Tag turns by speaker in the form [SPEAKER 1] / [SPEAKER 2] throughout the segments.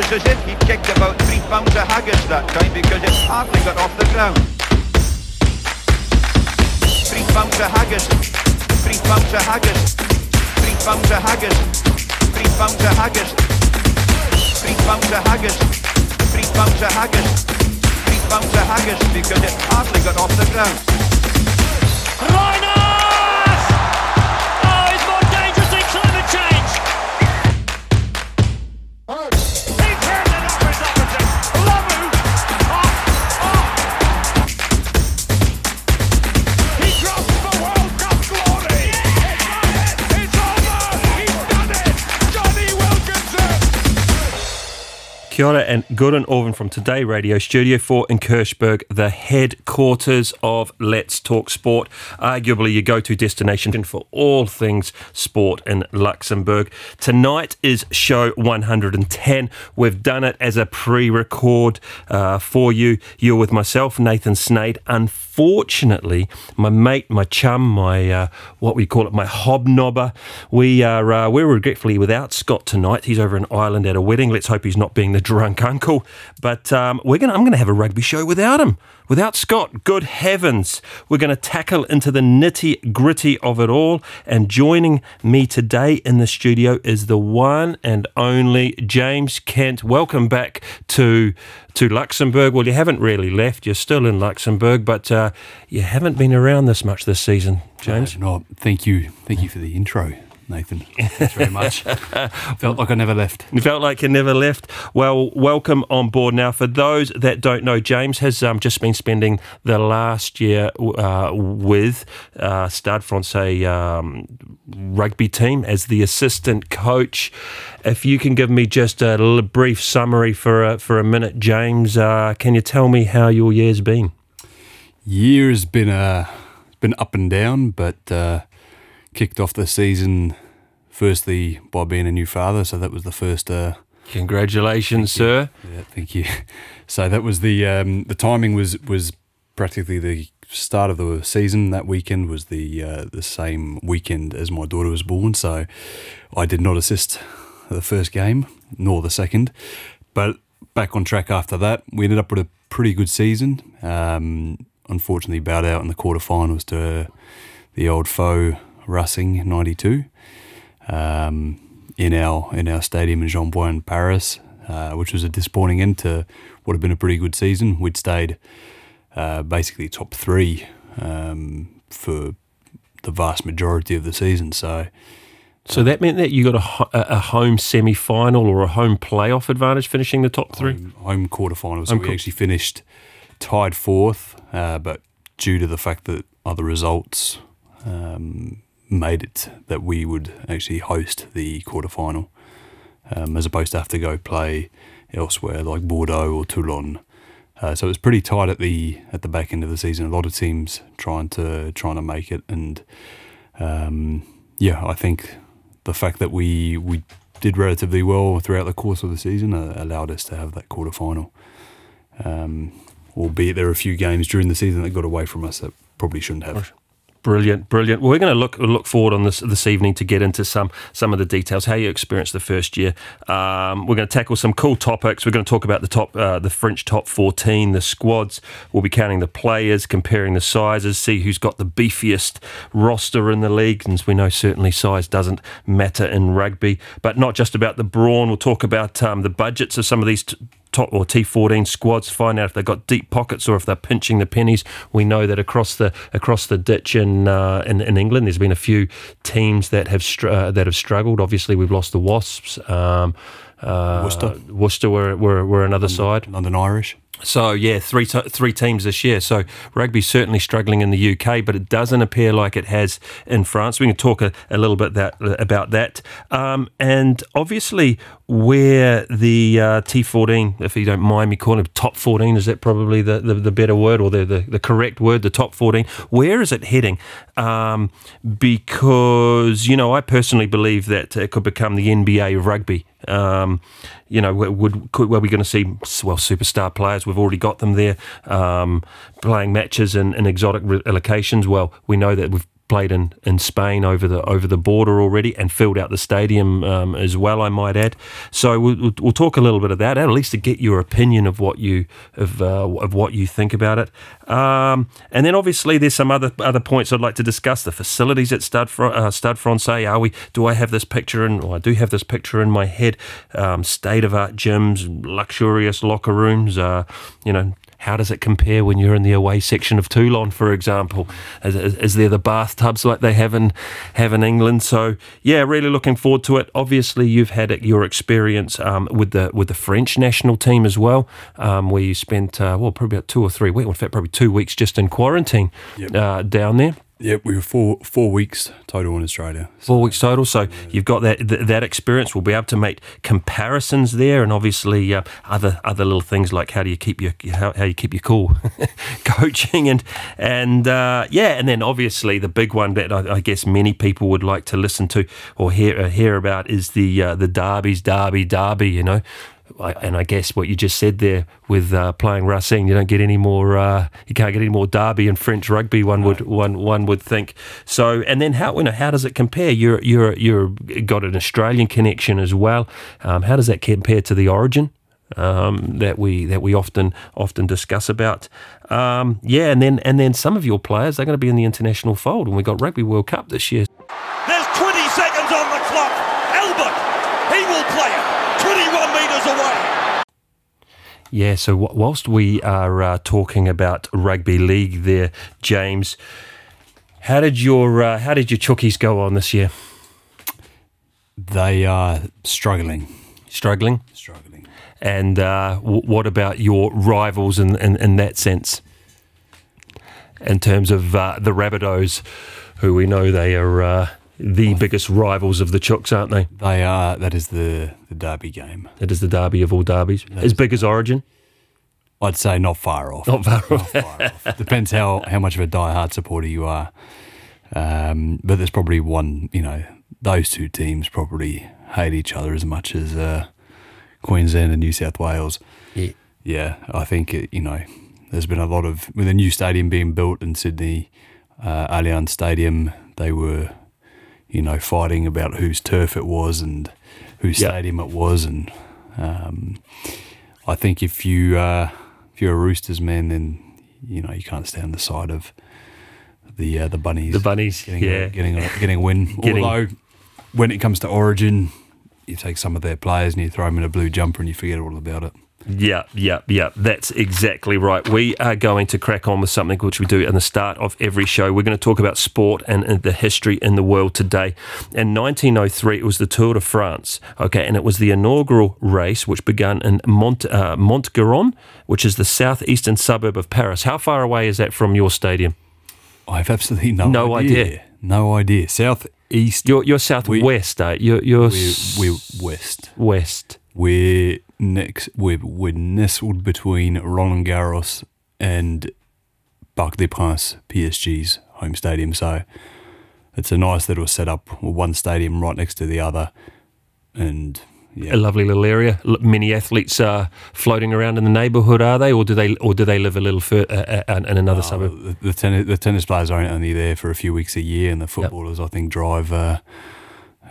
[SPEAKER 1] was as if he'd kicked about three pounds of haggis that time because it hardly got off the ground. Three pounds of haggis, three pounds of haggis, three pounds of haggis, three pounds of haggis, three pounds of haggis, three pounds of haggis, three pounds of haggis because it hardly got off the ground.
[SPEAKER 2] Reiner!
[SPEAKER 3] Kia ora and Gordon Orvan from Today Radio Studio 4 in Kirchberg, the headquarters of Let's Talk Sport, arguably your go to destination for all things sport in Luxembourg. Tonight is show 110. We've done it as a pre record uh, for you. You're with myself, Nathan Snade. Unfortunately, my mate, my chum, my uh, what we call it, my hobnobber, we are uh, we're regretfully without Scott tonight. He's over in Ireland at a wedding. Let's hope he's not being the drunk uncle. But um, we're gonna I'm gonna have a rugby show without him, without Scott. Good heavens, we're gonna tackle into the nitty gritty of it all. And joining me today in the studio is the one and only James Kent. Welcome back to to Luxembourg. Well, you haven't really left. You're still in Luxembourg, but uh, you haven't been around this much this season, James.
[SPEAKER 4] Uh, no, thank you. Thank you for the intro, Nathan. Thanks very much. Felt like I never left.
[SPEAKER 3] You felt like you never left. Well, welcome on board. Now, for those that don't know, James has um, just been spending the last year uh, with uh, Stade Francais um, rugby team as the assistant coach. If you can give me just a brief summary for a, for a minute, James, uh, can you tell me how your year's been?
[SPEAKER 4] Year has been uh, been up and down, but uh, kicked off the season firstly by being a new father. So that was the first. Uh,
[SPEAKER 3] Congratulations, sir.
[SPEAKER 4] yeah, thank you. So that was the um, the timing was was practically the start of the season. That weekend was the uh, the same weekend as my daughter was born. So I did not assist the first game nor the second, but back on track after that. We ended up with a pretty good season. Um, unfortunately, bowed out in the quarterfinals to the old foe Racing '92 um, in our in our stadium in Jean in Paris, uh, which was a disappointing end to what had been a pretty good season. We'd stayed uh, basically top three um, for the vast majority of the season. So
[SPEAKER 3] So that meant that you got a, a home semi final or a home playoff advantage finishing the top three?
[SPEAKER 4] home, home quarterfinals. So we
[SPEAKER 3] quar-
[SPEAKER 4] actually finished tied fourth, uh, but due to the fact that other results um, made it that we would actually host the quarterfinal, um, as opposed to have to go play elsewhere like Bordeaux or Toulon. Uh, so it was pretty tight at the at the back end of the season. A lot of teams trying to trying to make it, and um, yeah, I think the fact that we we did relatively well throughout the course of the season uh, allowed us to have that quarter final. Um, albeit there were a few games during the season that got away from us that probably shouldn't have.
[SPEAKER 3] Brilliant, brilliant. Well, we're going to look look forward on this this evening to get into some some of the details, how you experienced the first year. Um, we're going to tackle some cool topics. We're going to talk about the top uh, the French top fourteen, the squads. We'll be counting the players, comparing the sizes, see who's got the beefiest roster in the league. And as we know, certainly size doesn't matter in rugby, but not just about the brawn. We'll talk about um, the budgets of some of these. T- top or T14 squads find out if they've got deep pockets or if they're pinching the pennies. We know that across the across the ditch in uh, in, in England, there's been a few teams that have str- uh, that have struggled. Obviously, we've lost the Wasps. Um, uh,
[SPEAKER 4] Worcester.
[SPEAKER 3] Worcester were, were, were another side.
[SPEAKER 4] London Irish.
[SPEAKER 3] So yeah, three t- three teams this year. So rugby's certainly struggling in the UK, but it doesn't appear like it has in France. We can talk a, a little bit that about that, um, and obviously where the uh, T14, if you don't mind me calling it top 14, is that probably the, the, the better word or the, the, the correct word, the top 14? Where is it heading? Um, because you know, I personally believe that it could become the NBA of rugby. Um, you know, would could, were we going to see well superstar players? We've already got them there um, playing matches in, in exotic re- locations. Well, we know that we've played in, in Spain over the over the border already and filled out the stadium um, as well. I might add. So we'll, we'll, talk a little bit of that, at least to get your opinion of what you of uh, of what you think about it. Um, and then obviously there's some other other points I'd like to discuss. The facilities at Stade, Fr- uh, Francais. Are we? Do I have this picture in? Well, I do have this picture in my head. Um, state of art gyms, luxurious locker rooms. Uh, you know, how does it compare when you're in the away section of Toulon, for example? Is, is, there the bathtubs like they have in have in England? So yeah, really looking forward to it. Obviously, you've had your experience um, with the with the French national team as well, um, where you spent uh, well probably about two or three weeks, in fact probably two weeks just in quarantine
[SPEAKER 4] Yep.
[SPEAKER 3] uh, down there.
[SPEAKER 4] Yep, we were four four weeks total in Australia.
[SPEAKER 3] Four weeks total, so you've got that th- that experience. We'll be able to make comparisons there, and obviously uh, other other little things like how do you keep your how, how you keep your cool, coaching, and and uh, yeah, and then obviously the big one that I, I, guess many people would like to listen to or hear uh, hear about is the uh, the derbies, derby, derby. You know, and I guess what you just said there with uh, playing Racine, you don't get any more. Uh, you can't get any more derby in French rugby. One would one one would think. So, and then how you know how does it compare? You're you're you're got an Australian connection as well. Um, how does that compare to the Origin? Um, that we that we often often discuss about, um, yeah, and then and then some of your players they're going to be in the international fold, and we got Rugby World Cup this year.
[SPEAKER 2] There's 20 seconds on the clock. Albert, he will play it. 21 metres away.
[SPEAKER 3] Yeah, so w- whilst we are uh, talking about rugby league, there, James, how did your uh, how did your chookies go on this year?
[SPEAKER 4] They are struggling,
[SPEAKER 3] Struggling,
[SPEAKER 4] struggling.
[SPEAKER 3] and uh, w- what about your rivals in, in in that sense? In terms of uh, the Rabbitohs, who we know they are uh, the biggest rivals of the Chooks, aren't they?
[SPEAKER 4] They are. That is the the derby game.
[SPEAKER 3] That is the derby of all derbies, as big as Origin.
[SPEAKER 4] I'd say not far off.
[SPEAKER 3] Not far
[SPEAKER 4] Not far off. Depends how, how much of a die-hard supporter you are. Um, but there's probably one, you know, those two teams probably hate each other as much as uh, Queensland and New South Wales.
[SPEAKER 3] Yeah.
[SPEAKER 4] Yeah, I think, it, you know, there's been a lot of, with a new stadium being built in Sydney, uh, Allianz Stadium, they were, you know, fighting about whose turf it was and whose
[SPEAKER 3] Yeah.
[SPEAKER 4] stadium it was. And um, I think if you, uh, if you're a Roosters man, then, you know, you can't stand the side of the uh, the bunnies.
[SPEAKER 3] The bunnies,
[SPEAKER 4] getting
[SPEAKER 3] yeah.
[SPEAKER 4] a, getting a, getting a win.
[SPEAKER 3] Getting-
[SPEAKER 4] Although when it comes to Origin, you take some of their players and you throw them in a blue jumper and you forget all about it.
[SPEAKER 3] Yeah, yeah, yeah. That's exactly right. We are going to crack on with something which we do at the start of every show. We're going to talk about sport and, and the history in the world today. In 1903, it was the Tour de France. Okay, and it was the inaugural race which began in Mont uh, Montgeron, which is the southeastern suburb of Paris. How far away is that from your stadium?
[SPEAKER 4] I have absolutely no,
[SPEAKER 3] No idea.
[SPEAKER 4] No idea. South east.
[SPEAKER 3] You're, you're southwest, eh? You're, you're
[SPEAKER 4] we're, we're west.
[SPEAKER 3] west.
[SPEAKER 4] We're next. We're, we're nestled between Roland Garros and Parc des Princes, PSG's home stadium. So it's a nice little setup. One stadium right next to the other, and yeah,
[SPEAKER 3] A lovely little area. Many athletes are floating around in the neighbourhood, are they, or do they, or do they live a little fur- uh, uh, in another suburb?
[SPEAKER 4] the, the, tennis, the tennis players aren't only there for a few weeks a year, and the footballers, I think, drive uh,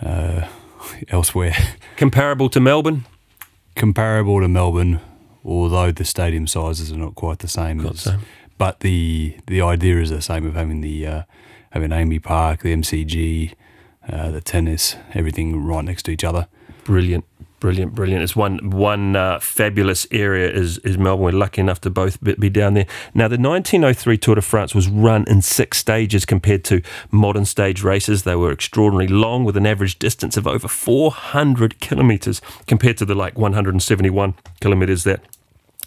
[SPEAKER 4] uh, elsewhere.
[SPEAKER 3] Comparable to Melbourne.
[SPEAKER 4] Comparable to Melbourne, although the stadium sizes are not quite the same. As-. But the the idea is the same of having the uh, having AAMI Park, the MCG, uh, the tennis, everything right next to each other.
[SPEAKER 3] Brilliant, brilliant, brilliant. It's one one uh, fabulous area is is Melbourne. We're lucky enough to both be, down there. Now, the 1903 Tour de France was run in six stages compared to modern stage races. They were extraordinarily long, with an average distance of over 400 kilometres compared to the like 171 kilometres that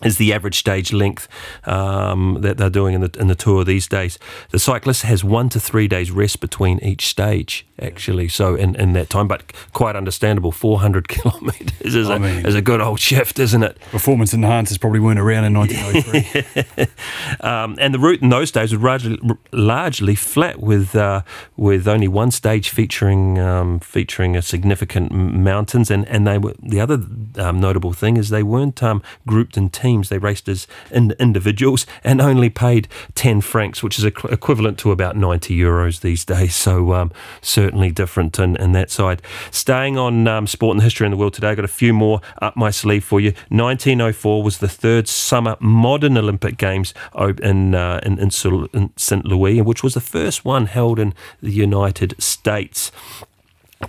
[SPEAKER 3] is the average stage length um, that they're doing in the in the tour these days. The cyclist has one to three days rest between each stage, actually. So in, in that time, but quite understandable. Four hundred kilometres is,
[SPEAKER 4] I
[SPEAKER 3] a
[SPEAKER 4] mean-
[SPEAKER 3] is a good old shift, isn't it?
[SPEAKER 4] Performance enhancers probably weren't around in 1903.
[SPEAKER 3] Um, and the route in those days was largely, largely flat, with uh, with only one stage featuring um, featuring a significant mountains. And, and they were the other um, notable thing is they weren't um, grouped in teams. Teams. They raced as in, individuals and only paid 10 francs, which is equ- equivalent to about 90 euros these days. So um, certainly different in, in that side. Staying on um, sport and history in the world today, I've got a few more up my sleeve for you. 1904 was the third summer modern Olympic Games in, uh, in, in St. Louis, which was the first one held in the United States.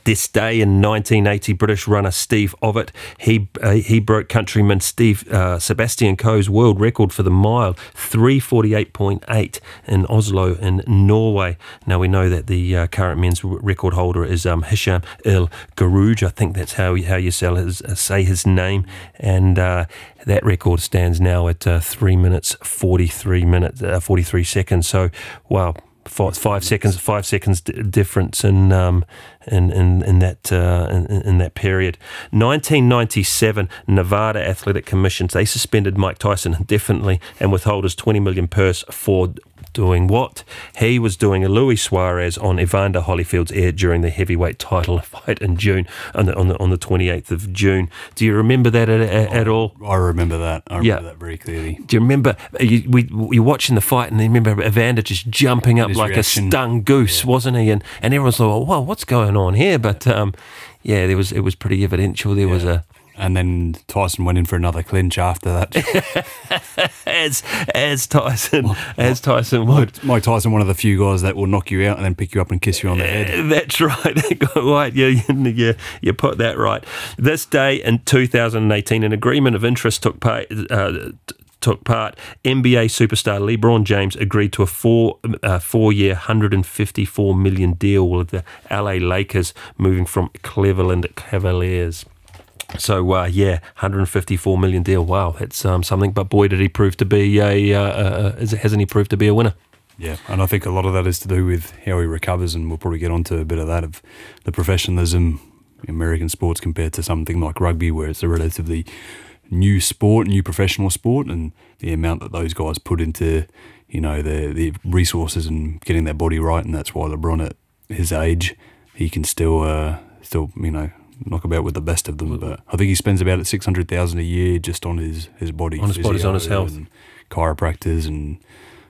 [SPEAKER 3] This day in 1980, British runner Steve Ovett he uh, he broke countryman Steve uh, Sebastian Coe's world record for the mile, 348.8 in Oslo in Norway. Now we know that the uh, current men's record holder is um, Hicham El Guerrouj. I think that's how how you his, uh, say his name, and uh, that record stands now at uh, three minutes 43 minutes uh, 43 seconds. So wow five, five seconds five seconds difference in um, in, in in that uh, in, in that period. 1997 Nevada Athletic Commission they suspended Mike Tyson indefinitely and withhold his 20 million purse for doing what he was doing a Luis Suarez on Evander Holyfield's ear during the heavyweight title fight in June on the on the, on the 28th of June. Do you remember that at, at, at all?
[SPEAKER 4] I remember that. I remember
[SPEAKER 3] Yeah.
[SPEAKER 4] that very clearly.
[SPEAKER 3] Do you remember you, we you're watching the fight and you remember Evander just jumping up like
[SPEAKER 4] reaction.
[SPEAKER 3] a stung goose, wasn't he? And and everyone's like, "Well, what's going on here?" But um, yeah, there was it was pretty evidential. There was a
[SPEAKER 4] And then Tyson went in for another clinch after that.
[SPEAKER 3] as as Tyson as Tyson would.
[SPEAKER 4] Mike Tyson, one of the few guys that will knock you out and then pick you up and kiss you on the head.
[SPEAKER 3] That's right. right. You, you, you put that right. This day in 2018, an agreement of interest took part. Uh, t- Took part. NBA superstar LeBron James agreed to a four uh, four year, 154 million deal with the LA Lakers, moving from Cleveland Cavaliers. So uh, yeah, 154 million deal. Wow, that's um, something. But boy, did he prove to be a? Uh, uh, hasn't he proved to be a winner?
[SPEAKER 4] Yeah, and I think a lot of that is to do with how he recovers, and we'll probably get onto a bit of that of the professionalism in American sports compared to something like rugby, where it's a relatively new sport, new professional sport, and the amount that those guys put into, you know, the the resources and getting their body right, and that's why LeBron at his age, he can still uh, still you know knock about with the best of them. Mm. But I think he spends about six hundred thousand a year just on his his body,
[SPEAKER 3] On his bodies, on his health.
[SPEAKER 4] and chiropractors and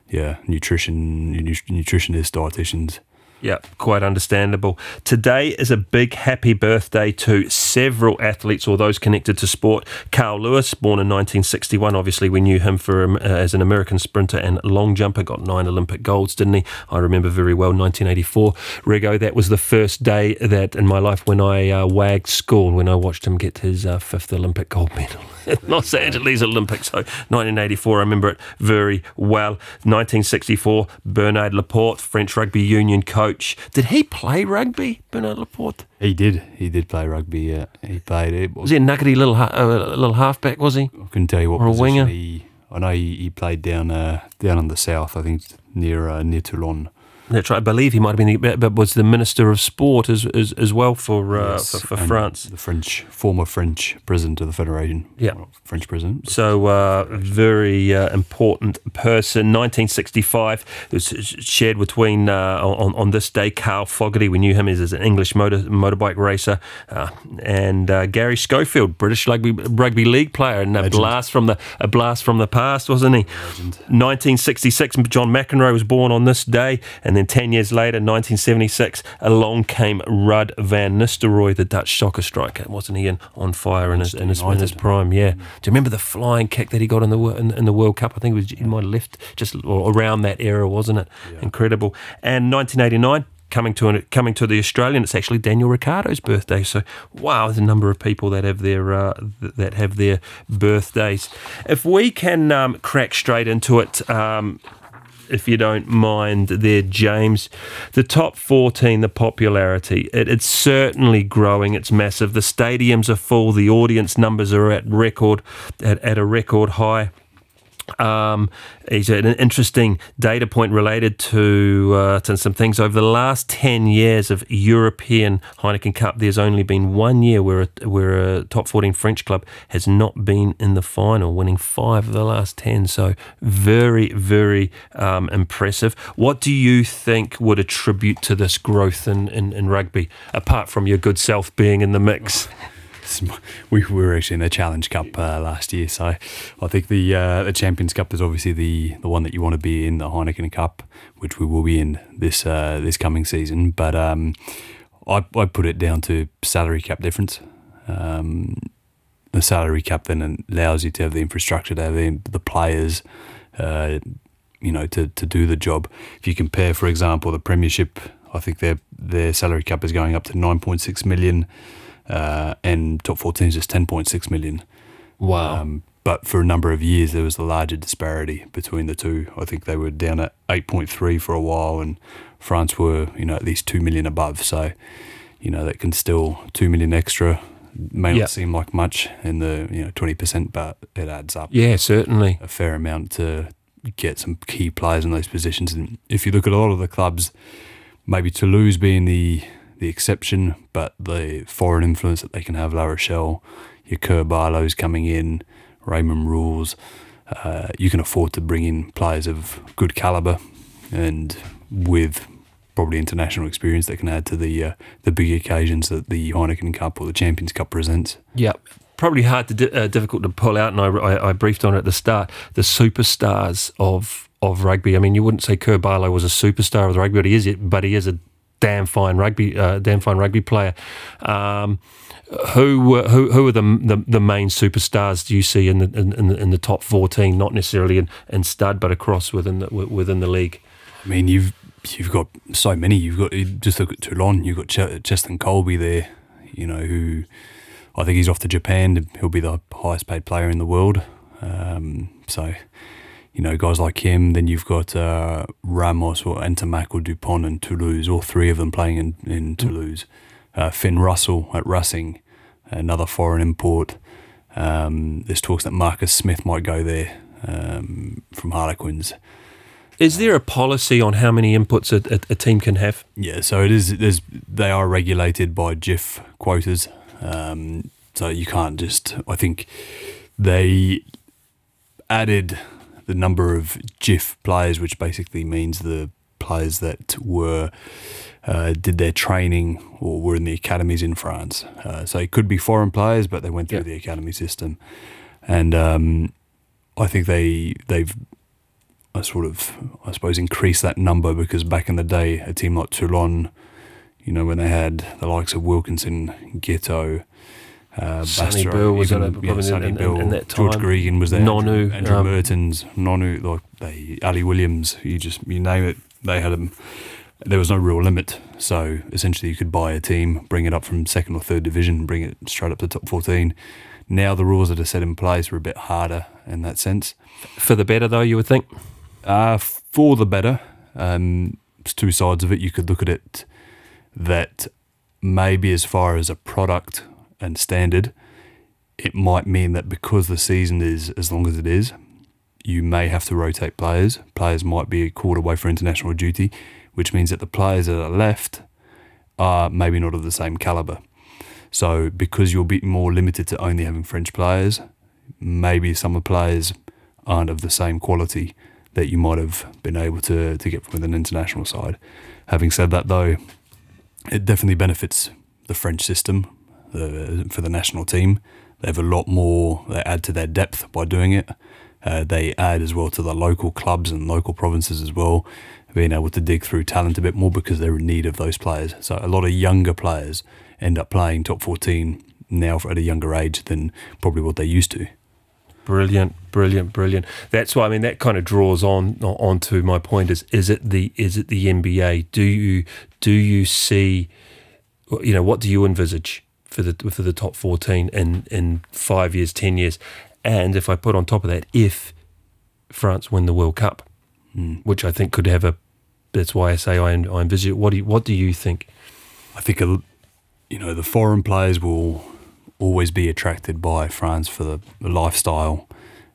[SPEAKER 4] yeah, nutrition, nutritionists, dietitians.
[SPEAKER 3] Yeah, quite understandable. Today is a big happy birthday to several athletes or those connected to sport. Carl Lewis, born in 1961, obviously we knew him for um, uh, as an American sprinter and long jumper, got nine Olympic golds, didn't he? I remember very well 1984. Rigo, that was the first day that in my life when I uh, wagged school when I watched him get his uh, fifth Olympic gold medal. Los Angeles Olympics. So 1984, I remember it very well. 1964, Bernard Laporte, French rugby union coach. Did he play rugby, Bernard Laporte?
[SPEAKER 4] He did. He did play rugby. Yeah, he played it.
[SPEAKER 3] Was he a nuggety little ha- uh, little halfback? Was he?
[SPEAKER 4] I couldn't tell you what
[SPEAKER 3] Or a
[SPEAKER 4] position
[SPEAKER 3] winger?
[SPEAKER 4] he. I know he, he played down uh, down in the south. I think near uh, near Toulon.
[SPEAKER 3] That's right. I believe he might have been, the, but was the minister of sport as as, as well for uh,
[SPEAKER 4] Yes,
[SPEAKER 3] for, for France.
[SPEAKER 4] the French former French president of the federation.
[SPEAKER 3] Yeah.
[SPEAKER 4] Well, French president.
[SPEAKER 3] So, uh, very uh, important person. 1965 it was shared between uh, on on this day. Carl Fogarty, we knew him as, an English motor motorbike racer, uh, and uh, Gary Schofield, British rugby rugby league player, and a
[SPEAKER 4] Legend.
[SPEAKER 3] blast from the a blast from the past, wasn't he? 1966, John McEnroe was born on this day, and then 10 years later, 1976, along came Ruud van Nistelrooy, the Dutch soccer striker. Wasn't he in, on fire in his, in his, in his prime? Yeah. Do you remember the flying kick that he got in the in, in the World Cup? I think it was he might have left just around that era, wasn't it? Incredible. And 1989. Coming to an, coming to the Australian, it's actually Daniel Ricciardo's birthday. So, wow, there's a number of people that have their uh, th- that have their birthdays. If we can um, crack straight into it, um, if you don't mind there, James. The top 14, the popularity, it, it's certainly growing. It's massive. The stadiums are full. The audience numbers are at record, at, at a record high. Um, an interesting data point related to, uh, to some things. Over the last 10 years of European Heineken Cup, there's only been one year where a, where a top 14 French club has not been in the final, winning five of the last 10. So, very, very um, impressive. What do you think would attribute to this growth in, in, in rugby, apart from your good self being in the mix?
[SPEAKER 4] we were actually in the Challenge Cup uh, last year, so I think the uh, the Champions Cup is obviously the, the one that you want to be in. The Heineken Cup, which we will be in this uh, this coming season, but um, I I put it down to salary cap difference. Um, the salary cap then allows you to have the infrastructure to have the, the players, uh, you know, to, to do the job. If you compare, for example, the Premiership, I think their their salary cap is going up to nine point six million, uh, and top fourteen is just ten point six million.
[SPEAKER 3] Wow.
[SPEAKER 4] Um, but for a number of years, there was a larger disparity between the two. I think they were down at eight point three for a while, and France were, you know, at least two million above. So, you know, that can still two million extra may not
[SPEAKER 3] Yeah.
[SPEAKER 4] seem like much in the you know twenty percent, but it adds up
[SPEAKER 3] yeah, certainly.
[SPEAKER 4] a fair amount to get some key players in those positions. And if you look at a lot of the clubs, maybe Toulouse being the the exception, but the foreign influence that they can have, La Rochelle, your Kerr Barlow's coming in, Raymond Rhule's, uh, you can afford to bring in players of good caliber and with probably international experience that can add to the uh, the big occasions that the Heineken Cup or the Champions Cup presents.
[SPEAKER 3] Yeah. Probably hard to di- uh, difficult to pull out, and I, I, I briefed on it at the start. The superstars of of rugby. I mean, you wouldn't say Kerr Barlow was a superstar of rugby, but he is. But he is a damn fine rugby, uh, damn fine rugby player. Um, who who who are the, the the main superstars do you see in the in, in, the, top fourteen? Not necessarily in, in stud, but across within the within the league.
[SPEAKER 4] I mean, you've you've got so many. You've got you just look at Toulon. You've got Ch- Kolbe there. You know who I think he's off to Japan. He'll be the highest paid player in the world. Um, so you know guys like him. Then you've got uh, Ramos or Ntamack or Dupont and Toulouse. All three of them playing in in Toulouse. Uh, Finn Russell at Racing, another foreign import. Um, there's talks that Marcus Smith might go there um, from Harlequins.
[SPEAKER 3] Is there a policy on how many inputs a, a, a team can have?
[SPEAKER 4] Yeah, so it is. There's they are regulated by JIFF quotas, um, so you can't just. I think they added the number of JIFF players, which basically means the players that were uh, did their training or were in the academies in France. Uh, so it could be foreign players, but they went through
[SPEAKER 3] Yeah.
[SPEAKER 4] the academy system, and um, I think they they've I sort of, I suppose, increased that number because back in the day, a team like Toulon, you know, when they had the likes of Wilkinson, Giteau, uh,
[SPEAKER 3] Sonny Bill was
[SPEAKER 4] even,
[SPEAKER 3] a-
[SPEAKER 4] yeah, Sonny
[SPEAKER 3] in- in-
[SPEAKER 4] Bill,
[SPEAKER 3] in that
[SPEAKER 4] George
[SPEAKER 3] time.
[SPEAKER 4] Gregan was there,
[SPEAKER 3] Nonu,
[SPEAKER 4] Andrew,
[SPEAKER 3] um,
[SPEAKER 4] Mehrtens, Nonu, like they, Ali Williams, you just you name it, they had them. There was no real limit, so essentially you could buy a team, bring it up from second or third division, bring it straight up to top fourteen. Now the rules that are set in place are a bit harder in that sense.
[SPEAKER 3] For the better, though, you would think.
[SPEAKER 4] Uh, for the better. Um, two sides of it. You could look at it that maybe as far as a product and standard, it might mean that because the season is as long as it is, you may have to rotate players. Players might be called away for international duty, which means that the players that are left are maybe not of the same caliber. So because you'll be more limited to only having French players, maybe some of the players aren't of the same quality that you might have been able to, to get from an international side. Having said that, though, it definitely benefits the French system uh, for the national team. They have a lot more, they add to their depth by doing it. Uh, they add as well to the local clubs and local provinces as well, being able to dig through talent a bit more because they're in need of those players. So a lot of younger players end up playing top 14 now at a younger age than probably what they used to.
[SPEAKER 3] Brilliant, brilliant, brilliant. That's why I mean that kind of draws on onto my point is is it the is it the NBA? Do you do you see you know what do you envisage for the for the top 14 in in 5 years, 10 years? And if I put on top of that if France win the World Cup, which I think could have a that's why I say I, I envisage it. What do you, what do you think?
[SPEAKER 4] I think a, you know the foreign players will always be attracted by France for the, the lifestyle.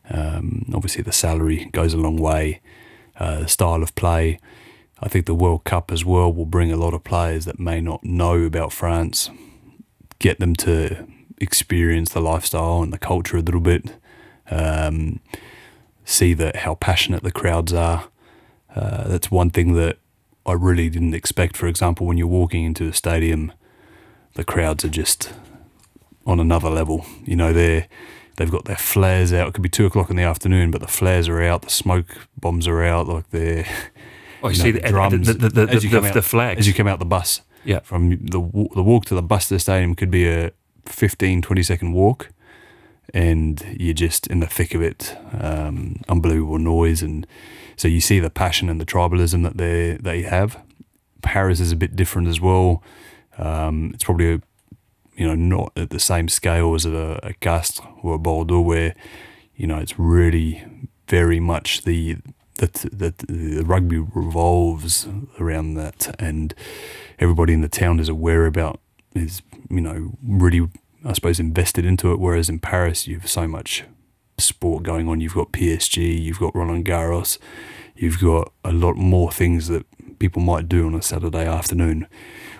[SPEAKER 4] Um, obviously, the salary goes a long way. Uh, the style of play. I think the World Cup as well will bring a lot of players that may not know about France, get them to experience the lifestyle and the culture a little bit. Um, see that how passionate the crowds are. Uh, that's one thing that I really didn't expect. For example, when you're walking into a stadium, the crowds are just on another level. You know, they're they've got their flares out. It could be two o'clock in the afternoon, but the flares are out, the smoke bombs are out, like they're
[SPEAKER 3] Oh, you
[SPEAKER 4] you
[SPEAKER 3] see
[SPEAKER 4] know,
[SPEAKER 3] the, drums the, the, the, the, the, the flags.
[SPEAKER 4] as you come out the bus.
[SPEAKER 3] Yeah.
[SPEAKER 4] From the the walk to the bus to the stadium could be a 15, 20 second walk, and you're just in the thick of it. Um, unbelievable noise, and so you see the passion and the tribalism that they they have. Paris is a bit different as well. Um, it's probably a, you know not at the same scale as a, a Castres or a Bordeaux, where you know it's really very much the that the, the rugby revolves around that, and everybody in the town is aware about is you know really I suppose invested into it. Whereas in Paris, you've so much sport going on. You've got PSG, you've got Roland Garros, you've got a lot more things that people might do on a Saturday afternoon.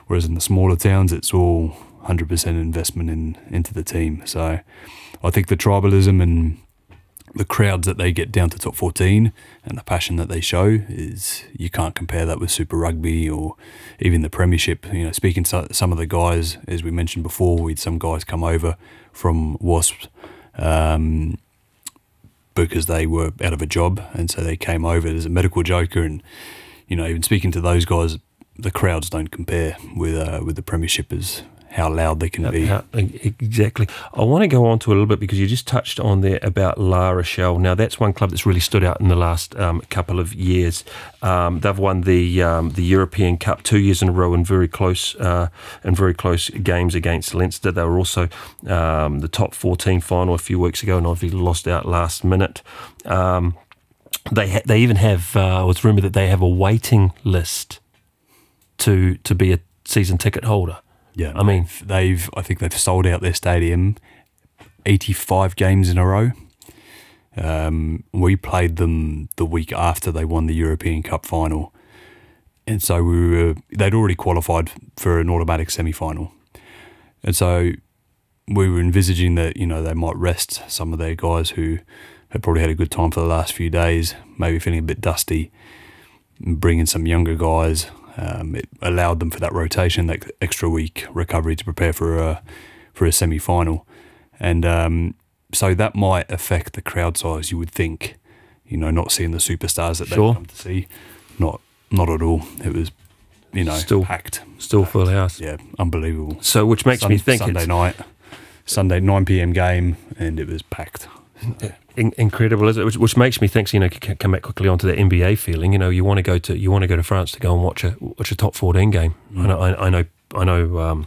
[SPEAKER 4] Whereas in the smaller towns, it's all 100% investment in into the team. So I think the tribalism and the crowds that they get down to top 14 and the passion that they show is you can't compare that with Super Rugby or even the Premiership. You know, speaking to some of the guys, as we mentioned before, we had some guys come over from Wasps um, because they were out of a job and so they came over as a medical joker and you know even speaking to those guys the crowds don't compare with uh, with the premiership as how loud they can be
[SPEAKER 3] Yeah, e- exactly. I want to go on to a little bit because you just touched on there about La Rochelle. Now, that's one club that's really stood out in the last um, couple of years. Um, they've won the um, the European Cup two years in a row in very close uh, in very close games against Leinster. They were also um, the top 14 final a few weeks ago, and obviously lost out last minute. Um, they ha- they even have uh, it's rumoured that they have a waiting list to to be a season ticket holder.
[SPEAKER 4] Yeah,
[SPEAKER 3] I mean-
[SPEAKER 4] they've, I think they've sold out their stadium eighty five games in a row. Um, we played them the week after they won the European Cup final, and so we were they'd already qualified for an automatic semi final, and so we were envisaging that you know they might rest some of their guys who had probably had a good time for the last few days, maybe feeling a bit dusty, and bring in some younger guys. Um, it allowed them for that rotation, that extra week recovery to prepare for a for a semi final, and um, so that might affect the crowd size. You would think, you know, not seeing the superstars that
[SPEAKER 3] Sure.
[SPEAKER 4] they come to see, not not at all. It was, you know,
[SPEAKER 3] Still-
[SPEAKER 4] packed.
[SPEAKER 3] Still full house.
[SPEAKER 4] Yeah, unbelievable.
[SPEAKER 3] So, which makes
[SPEAKER 4] Sun-
[SPEAKER 3] me think
[SPEAKER 4] Sunday
[SPEAKER 3] it's
[SPEAKER 4] night, Sunday nine p.m. game, and it was packed.
[SPEAKER 3] In- incredible, is it? Which, which makes me think, you know, come back quickly onto the NBA feeling. You know, you want to go to you want to go to France to go and watch a watch a top fourteen game. I know, I, I know, I know. Um,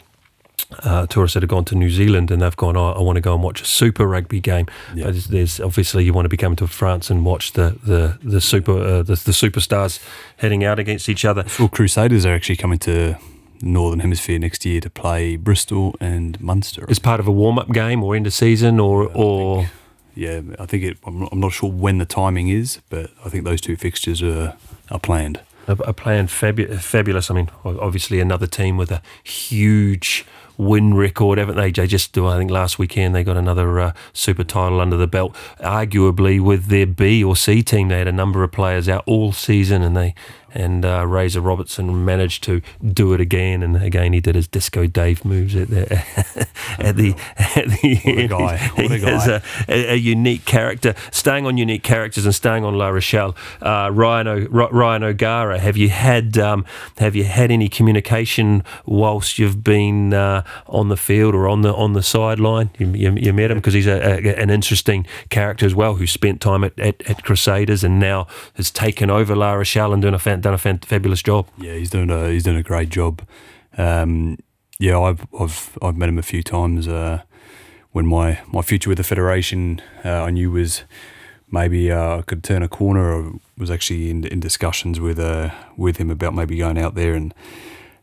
[SPEAKER 3] uh, tourists that have gone to New Zealand and they've gone, oh, I want to go and watch a Super Rugby game.
[SPEAKER 4] Yeah.
[SPEAKER 3] Uh, There's, there's obviously you want to be coming to France and watch the the the super uh, the, the superstars heading out against each other.
[SPEAKER 4] Well, Crusaders are actually coming to Northern Hemisphere next year to play Bristol and Munster.
[SPEAKER 3] As part of a warm up game or end of season or or
[SPEAKER 4] yeah, I think it. I'm not, I'm not sure when the timing is, but I think those two fixtures are are planned.
[SPEAKER 3] a, a plan fabu- fabulous. I mean, obviously another team with a huge win record, haven't they? They just do. I think last weekend they got another uh, super title under the belt. Arguably, with their B or C team, they had a number of players out all season, and they and uh, Razor Robertson managed to do it again. And again, he did his disco Dave moves at the at the at the
[SPEAKER 4] What a
[SPEAKER 3] end.
[SPEAKER 4] guy.
[SPEAKER 3] He-
[SPEAKER 4] What a
[SPEAKER 3] he is
[SPEAKER 4] guy.
[SPEAKER 3] a, a, a unique character. Staying on unique characters and staying on La Rochelle, uh, Ronan, o, Ronan O'Gara. Have you had um, have you had any communication whilst you've been uh, on the field or on the on the sideline? You, you, you met him because he's a, a, an interesting character as well, who spent time at, at, at Crusaders and now has taken over La Rochelle and doing a fan, done a fabulous job.
[SPEAKER 4] Yeah, he's doing a he's doing a great job. Um, yeah, I've I've I've met him a few times. Uh, when my, my future with the federation, uh, I knew was maybe uh, I could turn a corner. I was actually in, in discussions with uh, with him about maybe going out there and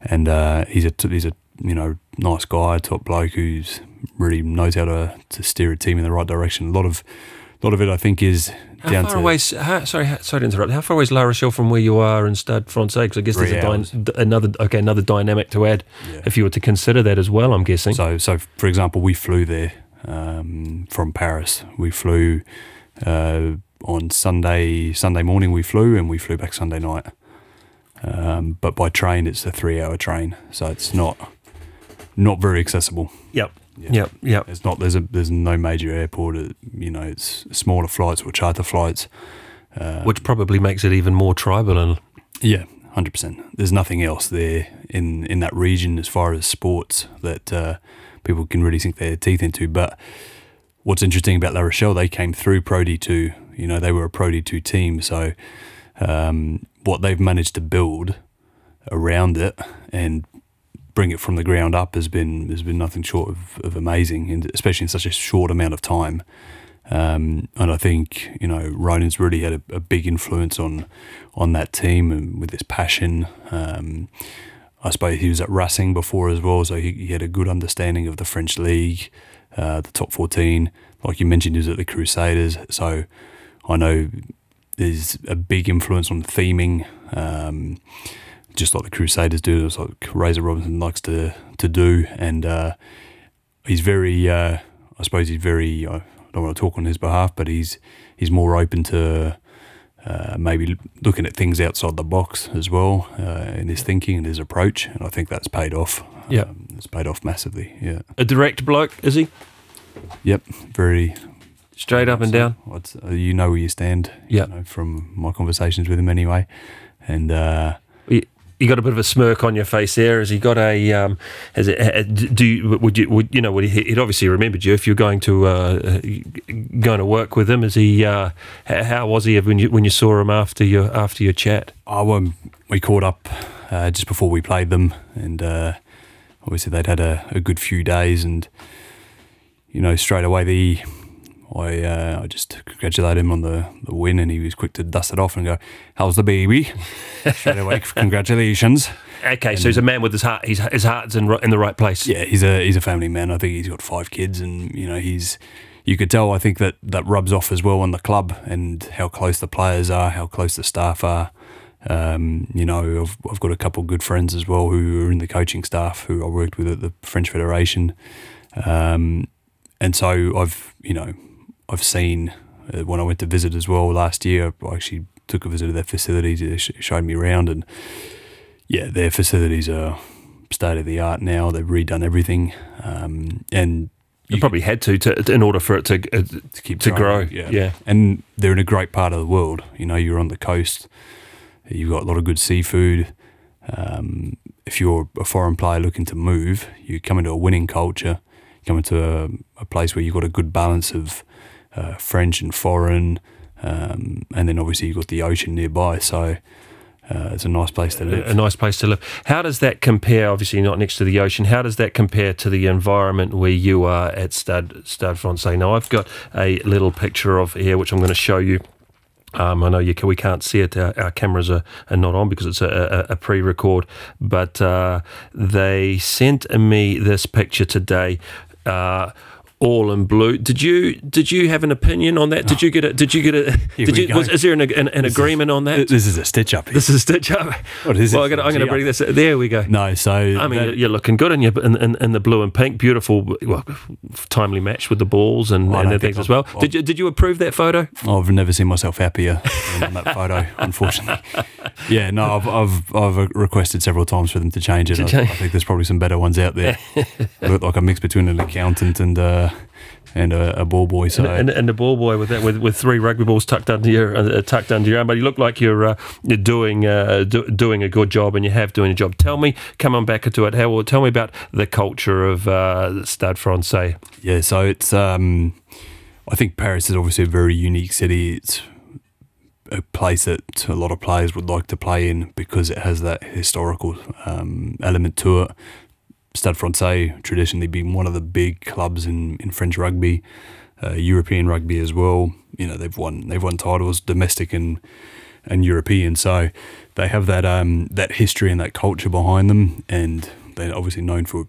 [SPEAKER 4] and uh, he's a he's a you know nice guy, top bloke who's really knows how to, to steer a team in the right direction. A lot of a lot of it, I think, is
[SPEAKER 3] How
[SPEAKER 4] down
[SPEAKER 3] far
[SPEAKER 4] to
[SPEAKER 3] away? is- How, sorry, how, sorry to interrupt. How far away is La Rochelle from where you are in Stade Francais? Because I guess
[SPEAKER 4] Three
[SPEAKER 3] there's a
[SPEAKER 4] hours.
[SPEAKER 3] dy- d- another okay another dynamic to add
[SPEAKER 4] Yeah.
[SPEAKER 3] if you were to consider that as well. I'm guessing.
[SPEAKER 4] So, so for example, we flew there um, from Paris. We flew uh, on Sunday Sunday morning. We flew and we flew back Sunday night. Um, but by train, it's a three-hour train, so it's not not very accessible.
[SPEAKER 3] Yep. Yep, yep.
[SPEAKER 4] It's not there's a there's no major airport. uh, You know, it's smaller flights or charter flights.
[SPEAKER 3] Which probably makes it even more tribal and
[SPEAKER 4] Yeah, hundred percent. There's nothing else there in in that region as far as sports that uh, people can really sink their teeth into. But what's interesting about La Rochelle, they came through Pro D2. You know, they were a Pro D2 team, so um, what they've managed to build around it and bring it from the ground up has been has been nothing short of, of amazing, and especially in such a short amount of time. Um, and I think you know Ronan's really had a, a big influence on on that team and with his passion. Um, I suppose he was at Racing before as well, so he, he had a good understanding of the French league, uh, the top fourteen. Like you mentioned, he was at the Crusaders, so I know there's a big influence on theming. Um, just like the Crusaders do, it's like Razor Robinson likes to to do, and uh, he's very. Uh, I suppose he's very. I don't want to talk on his behalf, but he's he's more open to uh, maybe looking at things outside the box as well uh, in his thinking and his approach, and I think that's paid off.
[SPEAKER 3] Yeah.
[SPEAKER 4] um, it's paid off massively. Yeah.
[SPEAKER 3] a direct bloke, is he?
[SPEAKER 4] Yep. Very.
[SPEAKER 3] Straight up and down.
[SPEAKER 4] Uh, you know where you stand.
[SPEAKER 3] Yeah.
[SPEAKER 4] You know, from my conversations with him anyway, and.
[SPEAKER 3] You, got a bit of a smirk on your face there. Has he got a? Um, has it? Do you? Would you? Would you know? Would he? He'd obviously remembered you if you're going to uh, going to work with him. Is he? Uh, how was he when you when you saw him after your after your chat?
[SPEAKER 4] Oh, um, we caught up uh, just before we played them, and uh, obviously they'd had a, a good few days, and you know straight away the I uh, I just congratulated him on the, the win, and he was quick to dust it off and go, "How's the baby?" straight away, congratulations.
[SPEAKER 3] Okay, so he's a man with his heart. His his heart's in in the right place.
[SPEAKER 4] Yeah, he's a he's a family man. I think he's got five kids, and you know he's. You could tell. I think that that rubs off as well on the club and how close the players are, how close the staff are. Um, you know, I've, I've got a couple of good friends as well who are in the coaching staff who I worked with at the French Federation, um, and so I've you know I've seen uh, when I went to visit as well last year. I actually took a visit to their facilities. They sh- showed me around, and yeah, their facilities are state of the art now. They've redone everything, um, and
[SPEAKER 3] You probably had to, to in order for it to uh,
[SPEAKER 4] to keep
[SPEAKER 3] to grow.
[SPEAKER 4] Yeah.
[SPEAKER 3] yeah.
[SPEAKER 4] and they're in a great part of the world. You know, you're on the coast. You've got a lot of good seafood. Um, if you're a foreign player looking to move, you come into a winning culture. You come into a, a place where you've got a good balance of uh, French and foreign, um, and then obviously you've got the ocean nearby. So uh, it's a nice place to live.
[SPEAKER 3] a nice place to live. How does that compare? Obviously, not next to the ocean. How does that compare to the environment where you are at Stade Stade Francais? Now, I've got a little picture of here, which I'm going to show you. Um, I know you can, we can't see it. Our, our cameras are, are not on because it's a, a, a pre-record. But uh, they sent me this picture today. Uh, all in blue. Did you did you have an opinion on that? Did you get a did you get a did you was, is there an, an, an agreement on that?
[SPEAKER 4] This is a stitch up. Here.
[SPEAKER 3] This is a stitch up.
[SPEAKER 4] What is
[SPEAKER 3] well,
[SPEAKER 4] it?
[SPEAKER 3] I'm I'm gonna bring this. There we go.
[SPEAKER 4] no, so
[SPEAKER 3] I mean,
[SPEAKER 4] that-
[SPEAKER 3] you're- looking good in your in, in, in the blue and pink, beautiful, well, timely match with the balls and,
[SPEAKER 4] I
[SPEAKER 3] and the things as well. Did you did you approve that photo?
[SPEAKER 4] I've never seen myself happier than on that photo, unfortunately. Yeah, no, I've, I've I've requested several times for them to change it. I, I think there's probably some better ones out there. I look like a mix between an accountant and uh, and a, a ball boy. So
[SPEAKER 3] And, and the ball boy with that with, with three rugby balls tucked under your uh, tucked under your arm, but you look like you're uh, you're doing uh, do, doing a good job, and you have doing a job. Tell me, come on back into it. How will tell me about the culture of uh, Stade Francais.
[SPEAKER 4] yeah, so it's um, I think Paris is obviously a very unique city. It's a place that a lot of players would like to play in because it has that historical um, element to it. Stade Francais traditionally been one of the big clubs in, in French rugby, uh, European rugby as well. You know they've won they've won titles domestic and and European, so they have that um, that history and that culture behind them, and they're obviously known for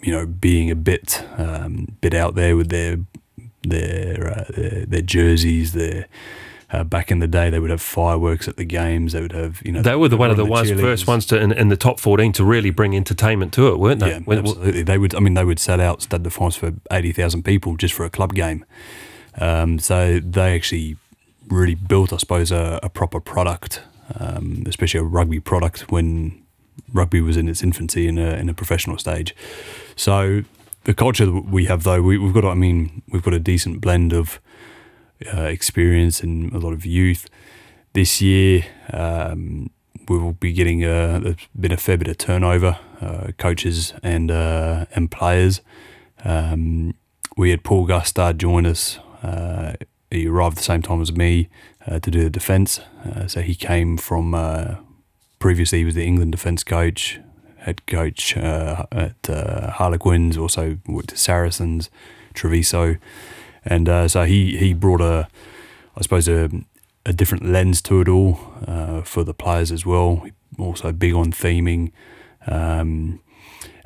[SPEAKER 4] you know being a bit um, bit out there with their their uh, their, their jerseys, their uh, back in the day, they would have fireworks at the games. They would have, you know,
[SPEAKER 3] They were the one of the ones, first ones to in, in the top fourteen to really bring entertainment to it, weren't they?
[SPEAKER 4] Yeah,
[SPEAKER 3] When-
[SPEAKER 4] absolutely. They would. I mean, they would set out Stade de France for eighty thousand people just for a club game. Um, so they actually really built, I suppose, a, a proper product, um, especially a rugby product when rugby was in its infancy in a in a professional stage. So the culture that we have, though, we, we've got. I mean, we've got a decent blend of uh, experience and a lot of youth. This year, um, we will be getting a, there's been a fair bit of turnover, uh, coaches and uh, and players. Um, we had Paul Gustard join us. Uh, he arrived the same time as me uh, to do the defence. So he came from previously he was the England defence coach, head coach at Harlequins, also worked at Saracens, Treviso, and uh, so he he brought a I suppose a a different lens to it all uh, for the players as well. Also big on theming. Um,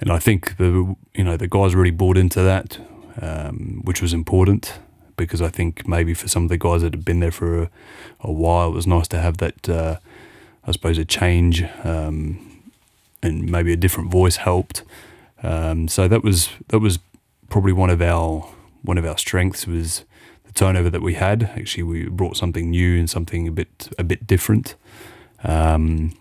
[SPEAKER 4] and I think the you know the guys really bought into that, um, which was important because I think maybe for some of the guys that had been there for a, a while, it was nice to have that. Uh, I suppose a change um, and maybe a different voice helped. Um, so that was that was probably one of our one of our strengths was the turnover that we had. Actually, we brought something new and something a bit a bit different. Um,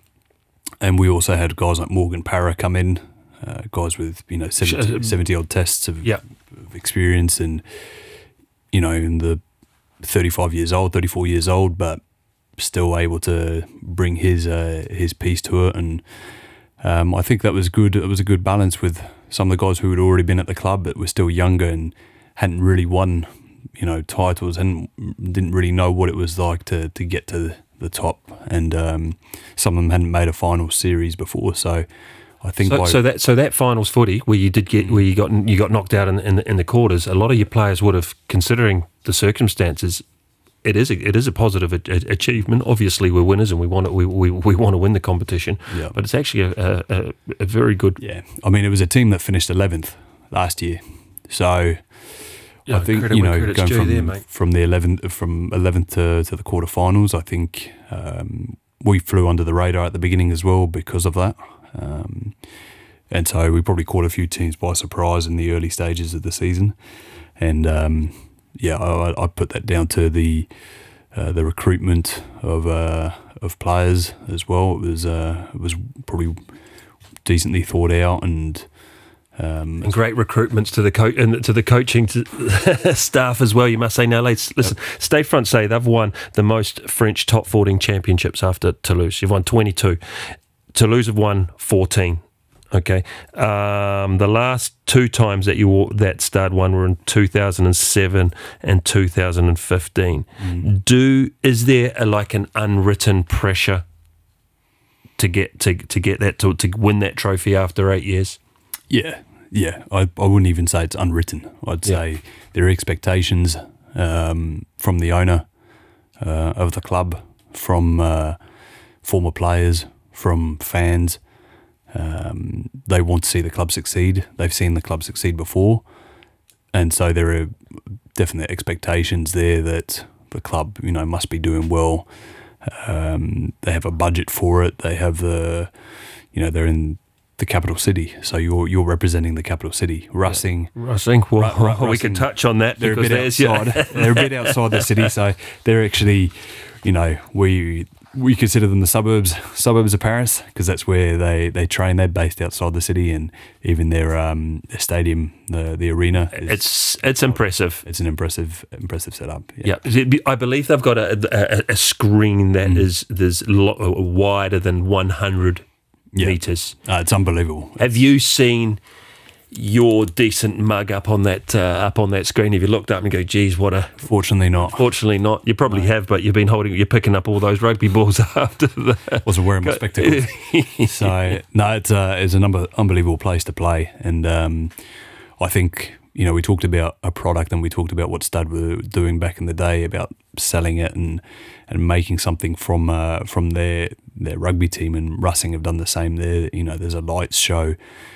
[SPEAKER 4] and we also had guys like Morgan Parra come in, uh, guys with you know 70,
[SPEAKER 3] um,
[SPEAKER 4] 70 odd tests of,
[SPEAKER 3] Yeah.
[SPEAKER 4] of experience, and you know, in the thirty five years old, thirty four years old, but still able to bring his uh, his piece to it, and um, I think that was good. It was a good balance with some of the guys who had already been at the club but were still younger and hadn't really won, you know, titles and didn't really know what it was like to to get to the top. And um, some of them hadn't made a final series before, so I think
[SPEAKER 3] So,
[SPEAKER 4] by,
[SPEAKER 3] so that so that finals footy where you did get where you got you got knocked out in, in the, in the quarters. A lot of your players would have, considering the circumstances, it is a, it is a positive a, a- achievement. Obviously, we're winners and we want to, we, we, we want to win the competition.
[SPEAKER 4] Yeah.
[SPEAKER 3] But it's actually a, a, a very good.
[SPEAKER 4] yeah, I mean, it was a team that finished eleventh last year, so.
[SPEAKER 3] Yeah,
[SPEAKER 4] I think you know going from
[SPEAKER 3] there,
[SPEAKER 4] from the eleventh from eleventh to, to the quarterfinals, I think um, we flew under the radar at the beginning as well because of that, um, and so we probably caught a few teams by surprise in the early stages of the season, and um, yeah, I, I put that down to the uh, the recruitment of uh, of players as well. It was uh, it was probably decently thought out and. Um,
[SPEAKER 3] And great recruitments to the coach and to the coaching to staff as well. You must say now, let's listen. Stade Francais they've won the most French top 14 championships after Toulouse. You've won 22. Toulouse have won 14. Okay, um, the last two times that you that Stad won were in 2007 and 2015. Do is there a, like an unwritten pressure to get to to get that to to win that trophy after eight years?
[SPEAKER 4] Yeah, yeah. I, I wouldn't even say it's unwritten. I'd
[SPEAKER 3] Yeah.
[SPEAKER 4] say there are expectations um, from the owner uh, of the club, from uh, former players, from fans. Um, they want to see the club succeed. They've seen the club succeed before, and so there are definite expectations there that the club, you know, must be doing well. Um, they have a budget for it. They have the, you know, they're in the capital city, so you're you're representing the capital city. Racing,
[SPEAKER 3] I think well,
[SPEAKER 4] Ru- Ru-
[SPEAKER 3] we can touch on that
[SPEAKER 4] they're a bit
[SPEAKER 3] there's yeah.
[SPEAKER 4] outside. they're a bit outside the city, so they're actually, you know, we we consider them the suburbs suburbs of Paris because that's where they, they train. They're based outside the city, and even their um their stadium, the the arena, is,
[SPEAKER 3] It's it's impressive.
[SPEAKER 4] it's an impressive impressive setup.
[SPEAKER 3] Yeah, I believe they've got a, a, a screen that
[SPEAKER 4] Mm.
[SPEAKER 3] is there's lo- wider than 100
[SPEAKER 4] Yeah.
[SPEAKER 3] meters.
[SPEAKER 4] Uh, it's unbelievable.
[SPEAKER 3] Have you seen your decent mug up on that uh, up on that screen? Have you looked up and go, "Geez, what a."
[SPEAKER 4] Fortunately, not.
[SPEAKER 3] Fortunately, not. You probably have, but you've been holding, you're picking up all those rugby balls after that.
[SPEAKER 4] wasn't wearing my spectacles. so no, it's uh, it's an unbe- unbelievable place to play, and um, I think you know we talked about a product and we talked about what Stad were doing back in the day about selling it and and making something from uh, from their their rugby team, and Racing have done the same. There, you know, there's a lights show.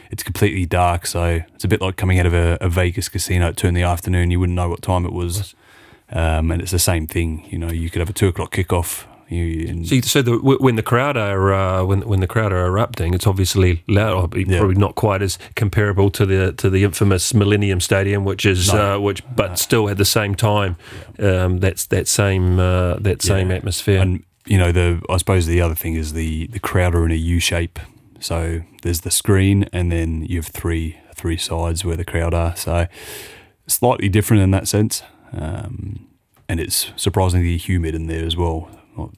[SPEAKER 4] It's completely dark, so it's a bit like coming out of a, a Vegas casino at two in the afternoon. You wouldn't know what time it was, um, and it's the same thing. You know, you could have a two o'clock kickoff. You,
[SPEAKER 3] So, so the, when the crowd are uh, when when the crowd are erupting, it's obviously loud.
[SPEAKER 4] Yeah.
[SPEAKER 3] Probably not quite as comparable to the to the infamous Millennium Stadium, which is
[SPEAKER 4] No.
[SPEAKER 3] uh, which, but still at the same time, um, that's that same uh, that same
[SPEAKER 4] Yeah.
[SPEAKER 3] atmosphere.
[SPEAKER 4] And you know, the I suppose the other thing is the the crowd are in a U shape. So there's the screen, and then you have three three sides where the crowd are. So slightly different in that sense, um, and it's surprisingly humid in there as well.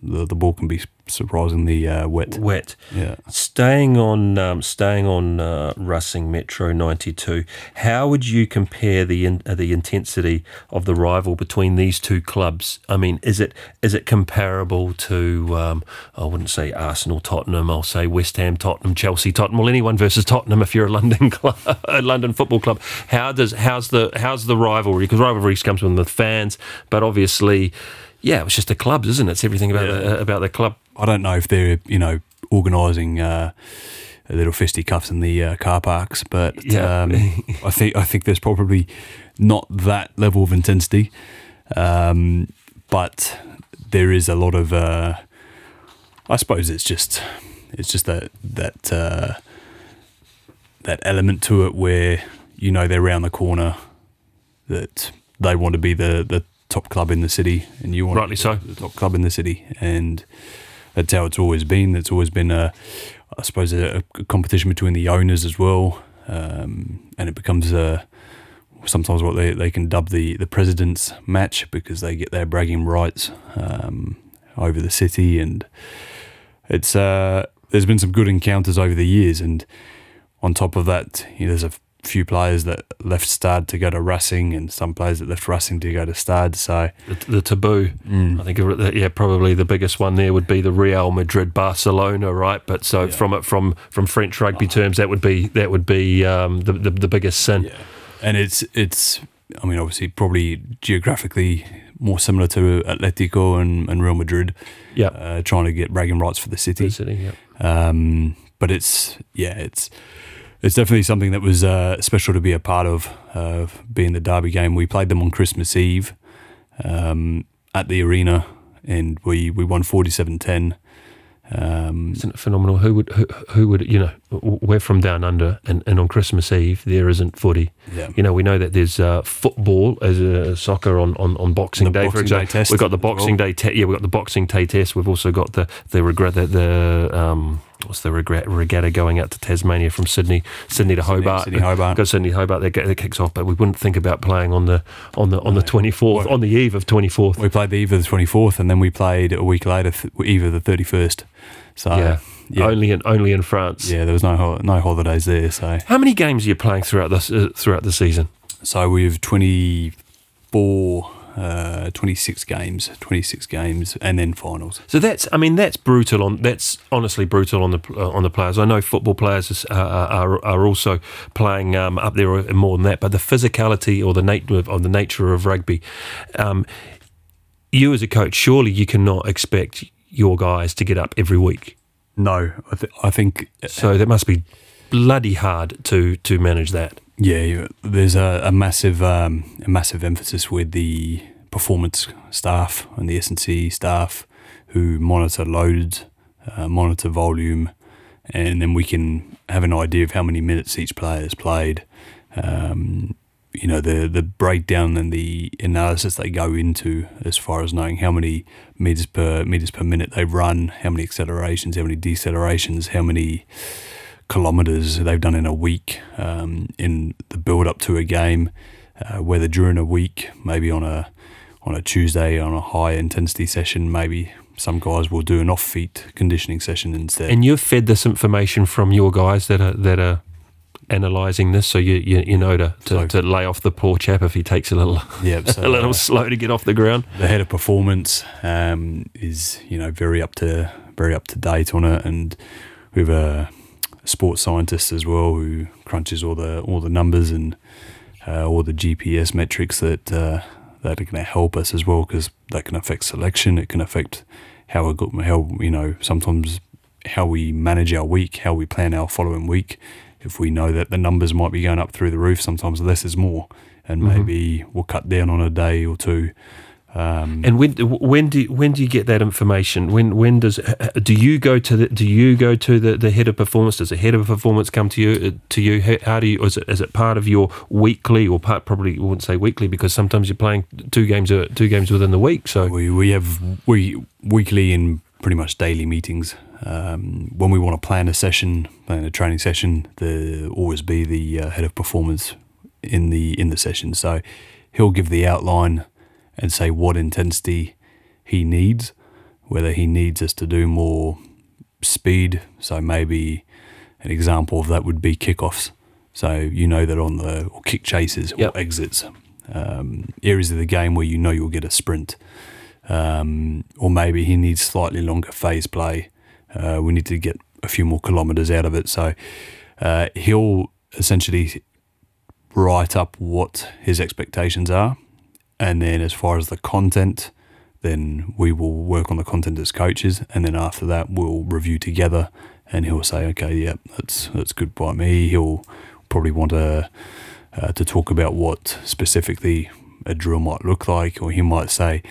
[SPEAKER 4] The, the ball can be surprisingly uh, wet.
[SPEAKER 3] Wet.
[SPEAKER 4] Yeah.
[SPEAKER 3] Staying on, um, staying on uh, Racing Metro '92. How would you compare the in, uh, the intensity of the rival between these two clubs? I mean, is it is it comparable to? Um, I wouldn't say Arsenal, Tottenham. I'll say West Ham, Tottenham, Chelsea, Tottenham. Well, anyone versus Tottenham if you're a London club, a London football club. How does how's the how's the rivalry? Because rivalry comes from the fans, but obviously. Yeah, it's just the clubs, isn't it? It's everything about
[SPEAKER 4] Yeah.
[SPEAKER 3] the, about the club.
[SPEAKER 4] I don't know if they're you know organising uh, little fisticuffs in the uh, car parks, but
[SPEAKER 3] Yeah.
[SPEAKER 4] um, I think I think there's probably not that level of intensity, um, but there is a lot of. Uh, I suppose it's just it's just that that uh, that element to it where you know they're around the corner, that they want to be the the top club in the city, and you want
[SPEAKER 3] Rightly so.
[SPEAKER 4] the top club in the city, and that's how it's always been. It's always been a, I suppose, a, a competition between the owners as well, um, and it becomes a sometimes what they, they can dub the the president's match because they get their bragging rights um, over the city, and it's uh, there's been some good encounters over the years, and on top of that, you know, there's a few players that left Stad to go to Racing, and some players that left Racing to go to Stad. So
[SPEAKER 3] the, the taboo. I think uh, yeah, probably the biggest one there would be the Real Madrid Barcelona, right? But so from it from from French rugby terms, that would be that would be um, the, the the biggest sin. Yeah.
[SPEAKER 4] and it's it's I mean obviously probably geographically more similar to Atletico and, and Real Madrid.
[SPEAKER 3] Yeah.
[SPEAKER 4] uh, trying to get bragging rights for the city.
[SPEAKER 3] The city, yeah.
[SPEAKER 4] Um, but it's yeah, it's it's definitely something that was uh, special to be a part of. Uh, being the derby game, we played them on Christmas Eve um, at the arena, and we we won 47-10. Um,
[SPEAKER 3] Isn't it phenomenal? Who would who, who would you know? We're from down under, and, and on Christmas Eve there isn't footy.
[SPEAKER 4] Yeah.
[SPEAKER 3] You know, we know that there's uh, football as a soccer on, on, on Boxing Day, for
[SPEAKER 4] Boxing Day
[SPEAKER 3] example.
[SPEAKER 4] test
[SPEAKER 3] We've got the. Boxing Day. Te- yeah, we've got the Boxing Day test. We've also got the the regret the, the um what's the regret regatta going out to Tasmania from Sydney Sydney to Hobart.
[SPEAKER 4] Sydney, Hobart.
[SPEAKER 3] Got Sydney Hobart. That, that kicks off, but we wouldn't think about playing on the on the on the twenty fourth on the eve of twenty fourth.
[SPEAKER 4] we played the eve of the twenty fourth, and then we played a week later, th- eve of the thirty first. So
[SPEAKER 3] Yeah.
[SPEAKER 4] yeah,
[SPEAKER 3] only in only in France.
[SPEAKER 4] yeah, there was no no holidays there. So
[SPEAKER 3] How many games are you playing throughout this uh, throughout the season?
[SPEAKER 4] So we've 24, uh, 26 games, 26 games, and then finals.
[SPEAKER 3] So that's, I mean, that's brutal. On that's honestly brutal on the uh, on the players. I know football players is, uh, are are also playing um, up there more than that, but the physicality or the nature of, of the nature of rugby. Um, you as a coach, surely you cannot expect your guys to get up every week.
[SPEAKER 4] No, I, th- I think,
[SPEAKER 3] So that must be bloody hard to to manage that.
[SPEAKER 4] Yeah, there's a, a massive um, a massive emphasis with the performance staff and the S&C staff who monitor loads, uh, monitor volume, and then we can have an idea of how many minutes each player has played. Um, you know the the breakdown and the analysis they go into as far as knowing how many meters per meters per minute they run, how many accelerations, how many decelerations, how many kilometers they've done in a week um, in the build up to a game, uh, whether during a week, maybe on a on a Tuesday on a high intensity session, maybe some guys will do an off feet conditioning session instead.
[SPEAKER 3] And you've fed this information from your guys that are that are analysing this, so you you, you know to, to, to lay off the poor chap if he takes a little
[SPEAKER 4] so,
[SPEAKER 3] a little
[SPEAKER 4] uh,
[SPEAKER 3] slow to get off the ground.
[SPEAKER 4] the head of performance um, is you know very up to very up to date on it, and we have a sports scientist as well who crunches all the all the numbers and uh, all the GPS metrics that uh, that are going to help us as well because that can affect selection. It can affect how we go, how you know sometimes how we manage our week, how we plan our following week. If we know that the numbers might be going up through the roof, sometimes less is more, and maybe we'll cut down on a day or two. Um,
[SPEAKER 3] And when when do when do you get that information? When when does do you go to the do you go to the, the head of performance? Does the head of performance come to you uh, to you? How, do you is it is it part of your weekly or part probably wouldn't say weekly because sometimes you're playing two games uh, two games within the week. So
[SPEAKER 4] we we have we weekly and pretty much daily meetings. Um, when we want to plan a session, plan a training session, there always be the uh, head of performance in the in the session. So he'll give the outline and say what intensity he needs, whether he needs us to do more speed. So maybe an example of that would be kickoffs. So you know that on the or kick chases
[SPEAKER 3] Yep.
[SPEAKER 4] or exits, um, areas of the game where you know you'll get a sprint, um, or maybe he needs slightly longer phase play. Uh, we need to get a few more kilometres out of it. So uh, he'll essentially write up what his expectations are, and then as far as the content, then we will work on the content as coaches, and then after that we'll review together, and he'll say, okay, yeah, that's that's good by me. He'll probably want to uh, to talk about what specifically a drill might look like, or he might say,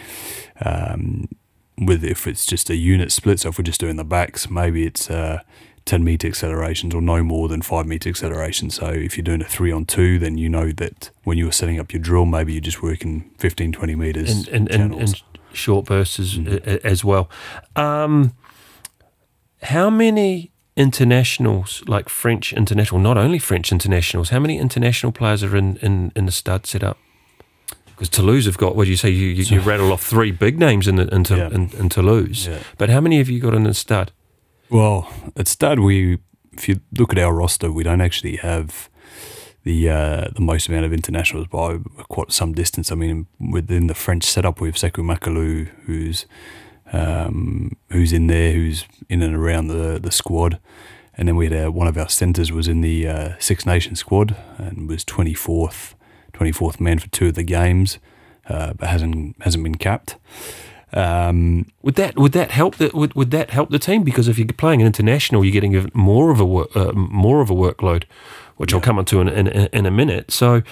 [SPEAKER 4] um, with if it's just a unit split. So if we're just doing the backs, maybe it's uh, 10 meter accelerations or no more than five meter accelerations. So if you're doing a three on two, then you know that when you were setting up your drill, maybe you're just working 15, 20 meters.
[SPEAKER 3] and and, and, and short bursts as, a- as well. Um, how many internationals, like French international, not only French internationals, how many international players are in, in, in the Stad setup? Because Toulouse have got, what do you say? You, you, you rattle off three big names in, the, in,
[SPEAKER 4] Yeah.
[SPEAKER 3] in, in Toulouse.
[SPEAKER 4] Yeah.
[SPEAKER 3] But how many have you got in the Stad?
[SPEAKER 4] Well, at Stad, we if you look at our roster, we don't actually have the uh, the most amount of internationals by quite some distance. I mean, within the French setup, we have Sekou Macalou, who's um, who's in there, who's in and around the the squad, and then we had uh, one of our centres was in the uh, Six Nations squad and was twenty fourth twenty fourth man for two of the games, uh, but hasn't hasn't been capped. Um,
[SPEAKER 3] Would that would that help the would, would that help the team? Because if you're playing an international, you're getting more of a work, uh, more of a workload, which I'll come onto in, in in a minute. So,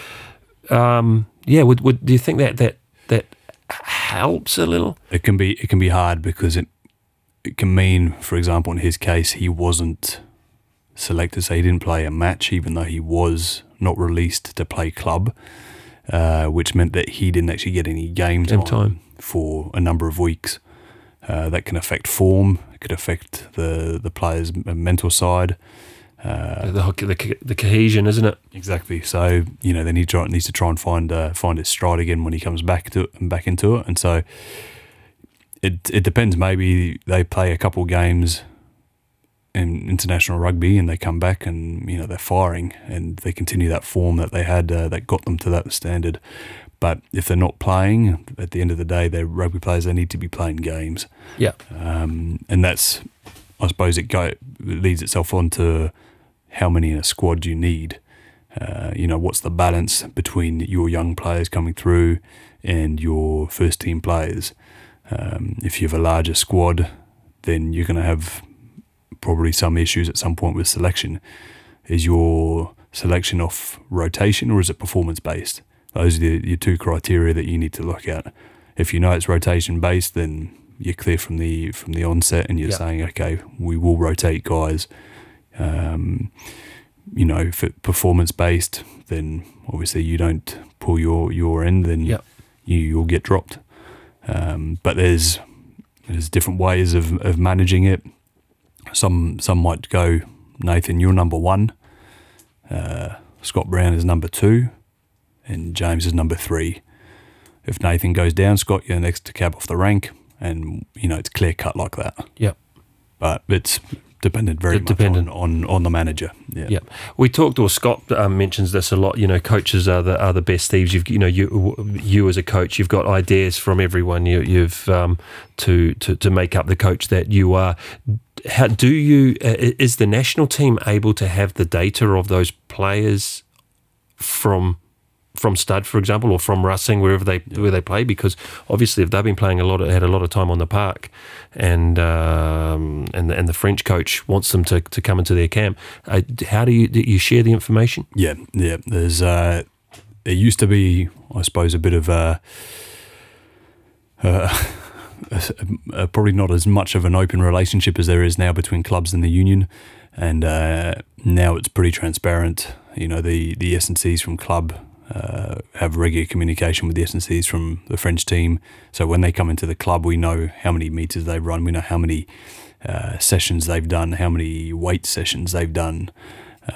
[SPEAKER 3] um, yeah, would, would do you think that that that helps a little?
[SPEAKER 4] it can be it can be hard because it it can mean, for example, in his case, he wasn't selected, so he didn't play a match, even though he was not released to play club, uh, which meant that he didn't actually get any game
[SPEAKER 3] Game
[SPEAKER 4] time. For a number of weeks. Uh, that can affect form. It could affect the the player's mental side. Uh,
[SPEAKER 3] the, the the the cohesion, isn't it?
[SPEAKER 4] Exactly. So you know, then he try, needs to try and find uh, find his stride again when he comes back to it, and back into it, and so it it depends. Maybe they play a couple games in international rugby and they come back and you know they're firing and they continue that form that they had uh, that got them to that standard. But if they're not playing, at the end of the day, they're rugby players. They need to be playing games
[SPEAKER 3] Yeah.
[SPEAKER 4] um, and that's I suppose it go it leads itself on to how many in a squad do you need. Uh, you know, what's the balance between your young players coming through and your first team players? Um, if you have a larger squad, then you're going to have probably some issues at some point with selection. Is your selection off rotation or is it performance based? Those are the, your two criteria that you need to look at. If you know it's rotation based, then you're clear from the from the onset, and you're
[SPEAKER 3] Yeah.
[SPEAKER 4] saying, okay, we will rotate guys. Um, you know, if it performance based, then obviously you don't pull your your end, then
[SPEAKER 3] Yeah.
[SPEAKER 4] you you'll get dropped. Um, but there's there's different ways of, of managing it. Some some might go, Nathan, you're number one. Uh, Scott Brown is number two, and James is number three. If Nathan goes down, Scott, you're next to cab off the rank, and you know it's clear cut like that.
[SPEAKER 3] Yeah.
[SPEAKER 4] But it's dependent very
[SPEAKER 3] De-
[SPEAKER 4] much
[SPEAKER 3] dependent.
[SPEAKER 4] On, on on the manager. Yeah.
[SPEAKER 3] Yeah, we talked, or Scott um, mentions this a lot. You know, coaches are the are the best thieves. You've you know you you as a coach, you've got ideas from everyone. You, you've um, to to to make up the coach that you are. How do you? Uh, is the national team able to have the data of those players from? From Stad, for example, or from Racing, wherever they where they play, because obviously if they've been playing a lot, had a lot of time on the park, and um, and the, and the French coach wants them to, to come into their camp, uh, how do you do you share the information?
[SPEAKER 4] Yeah, yeah. There's uh, there used to be, I suppose, a bit of a, uh, uh, probably not as much of an open relationship as there is now between clubs and the union, and uh, now it's pretty transparent. You know, the the S and Cs from club uh, have regular communication with the S&Cs from the French team. So when they come into the club, we know how many meters they've run, we know how many uh, sessions they've done, how many weight sessions they've done.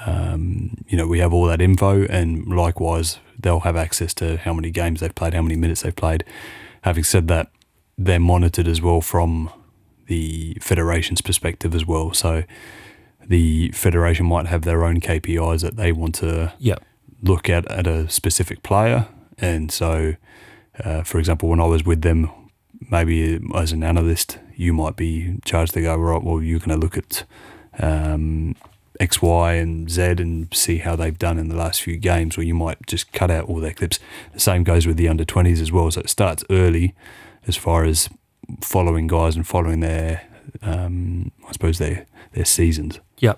[SPEAKER 4] Um, you know, we have all that info, and likewise, they'll have access to how many games they've played, how many minutes they've played. Having said that, they're monitored as well from the federation's perspective as well. So the federation might have their own KPIs that they want to
[SPEAKER 3] Yeah.
[SPEAKER 4] Look at at a specific player. And so, uh, for example, when I was with them, maybe as an analyst, you might be charged to go, right, well, you're going to look at um, X, Y, and Z and see how they've done in the last few games, or you might just cut out all their clips. The same goes with the under 20s as well. So it starts early as far as following guys and following their, um, I suppose, their, their seasons.
[SPEAKER 3] Yeah.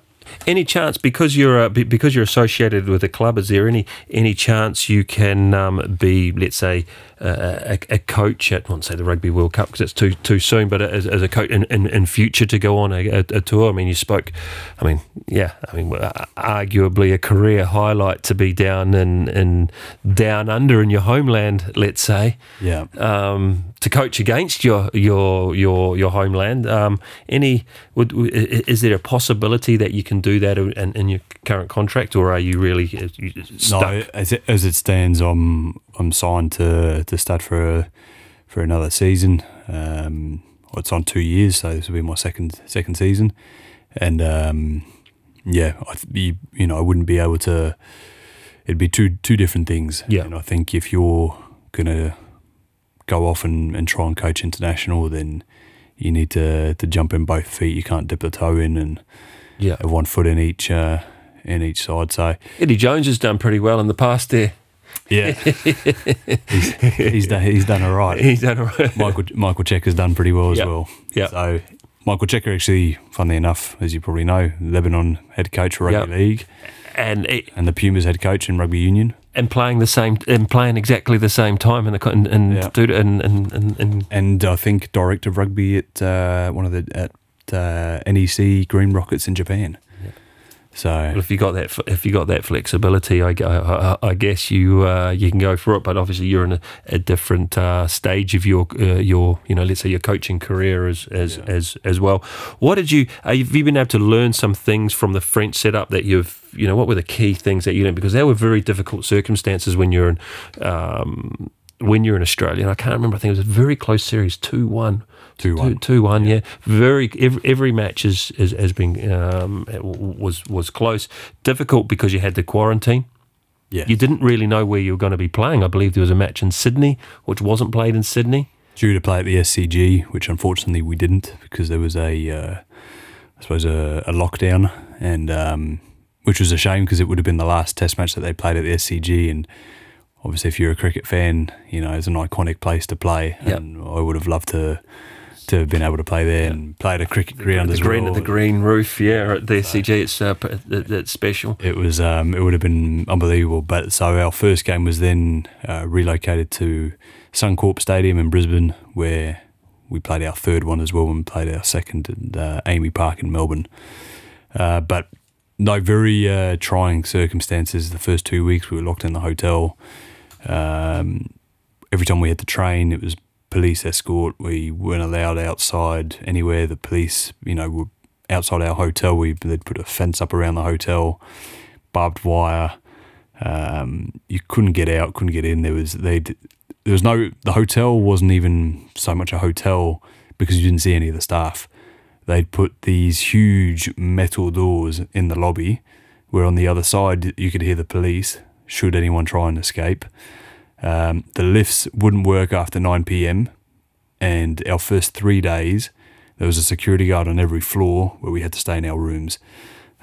[SPEAKER 3] Any chance because you're uh, because you're associated with a club? Is there any any chance you can um, be, let's say, a, a coach at, I won't say the Rugby World Cup because it's too too soon, but as, as a coach in, in, in future to go on a, a, a tour? I mean, you spoke. I mean, yeah. I mean, arguably a career highlight to be down in, in down under in your homeland, let's say
[SPEAKER 4] Yeah.
[SPEAKER 3] um, to coach against your your your your homeland. Um, any would, is there a possibility that you can do that in, in your current contract, or are you really uh, stuck?
[SPEAKER 4] No, as it, as it stands, I'm I'm signed to to start for a, for another season. Um, it's on two years, so this will be my second second season, and um, yeah, I th- you, you know I wouldn't be able to. It'd be two two different things.
[SPEAKER 3] Yeah.
[SPEAKER 4] and I think if you're gonna go off and, and try and coach international, then you need to to jump in both feet. You can't dip the toe in and
[SPEAKER 3] Yeah,
[SPEAKER 4] have one foot in each uh, in each side. So
[SPEAKER 3] Eddie Jones has done pretty well in the past. There,
[SPEAKER 4] yeah, he's, he's done he's done all right.
[SPEAKER 3] he's done all right.
[SPEAKER 4] Michael Michael Cheika's done pretty well as
[SPEAKER 3] Yep.
[SPEAKER 4] well.
[SPEAKER 3] Yep.
[SPEAKER 4] So Michael Checker actually, funnily enough, as you probably know, Lebanon head coach for rugby
[SPEAKER 3] Yep.
[SPEAKER 4] league
[SPEAKER 3] and it-
[SPEAKER 4] and the Pumas head coach in rugby union.
[SPEAKER 3] and playing the same and playing exactly the same time in the and and
[SPEAKER 4] Yeah.
[SPEAKER 3] do and and and, and
[SPEAKER 4] And I think director of rugby at uh, one of the at uh, NEC Green Rockets in Japan. So
[SPEAKER 3] Well, if you got that, if you got that flexibility, I, I, I- guess you uh, you can go for it. But obviously, you're in a, a different uh, stage of your uh, your you know, let's say your coaching career as as as as well. What did you uh, have you been able to learn some things from the French setup that you've you know what were the key things that you learned because they were very difficult circumstances when you're in um, when you're in Australia. And I can't remember. I think it was a very close series, two one.
[SPEAKER 4] 2-1.
[SPEAKER 3] Two one, yeah. Very every, every match is, is has been um, was was close, difficult because you had the quarantine.
[SPEAKER 4] yeah,
[SPEAKER 3] You didn't really know where you were going to be playing. I believe there was a match in Sydney, which wasn't played in Sydney.
[SPEAKER 4] due to play at the SCG, which unfortunately we didn't because there was a, uh, I suppose, a, a lockdown, and um, which was a shame because it would have been the last Test match that they played at the SCG, and obviously, if you're a cricket fan, you know it's an iconic place to play,
[SPEAKER 3] Yep.
[SPEAKER 4] and I would have loved to to have been able to play there and play at a cricket ground
[SPEAKER 3] the
[SPEAKER 4] as
[SPEAKER 3] green,
[SPEAKER 4] well.
[SPEAKER 3] the green roof, yeah, at the SCG. It's uh, that's special.
[SPEAKER 4] It was um, it would have been unbelievable. But so our first game was then uh, relocated to Suncorp Stadium in Brisbane, where we played our third one as well, and played our second at uh, AAMI Park in Melbourne. Uh, but no, very uh, trying circumstances. The first two weeks we were locked in the hotel. Um, every time we had to train, it was police escort. We weren't allowed outside anywhere. The police, you know, were outside our hotel. We they'd put a fence up around the hotel, barbed wire. Um, you couldn't get out, couldn't get in. There was they there was no the hotel wasn't even so much a hotel because you didn't see any of the staff. They'd put these huge metal doors in the lobby, where on the other side you could hear the police should anyone try and escape. Um, the lifts wouldn't work after 9 p.m. And our first three days, there was a security guard on every floor where we had to stay in our rooms.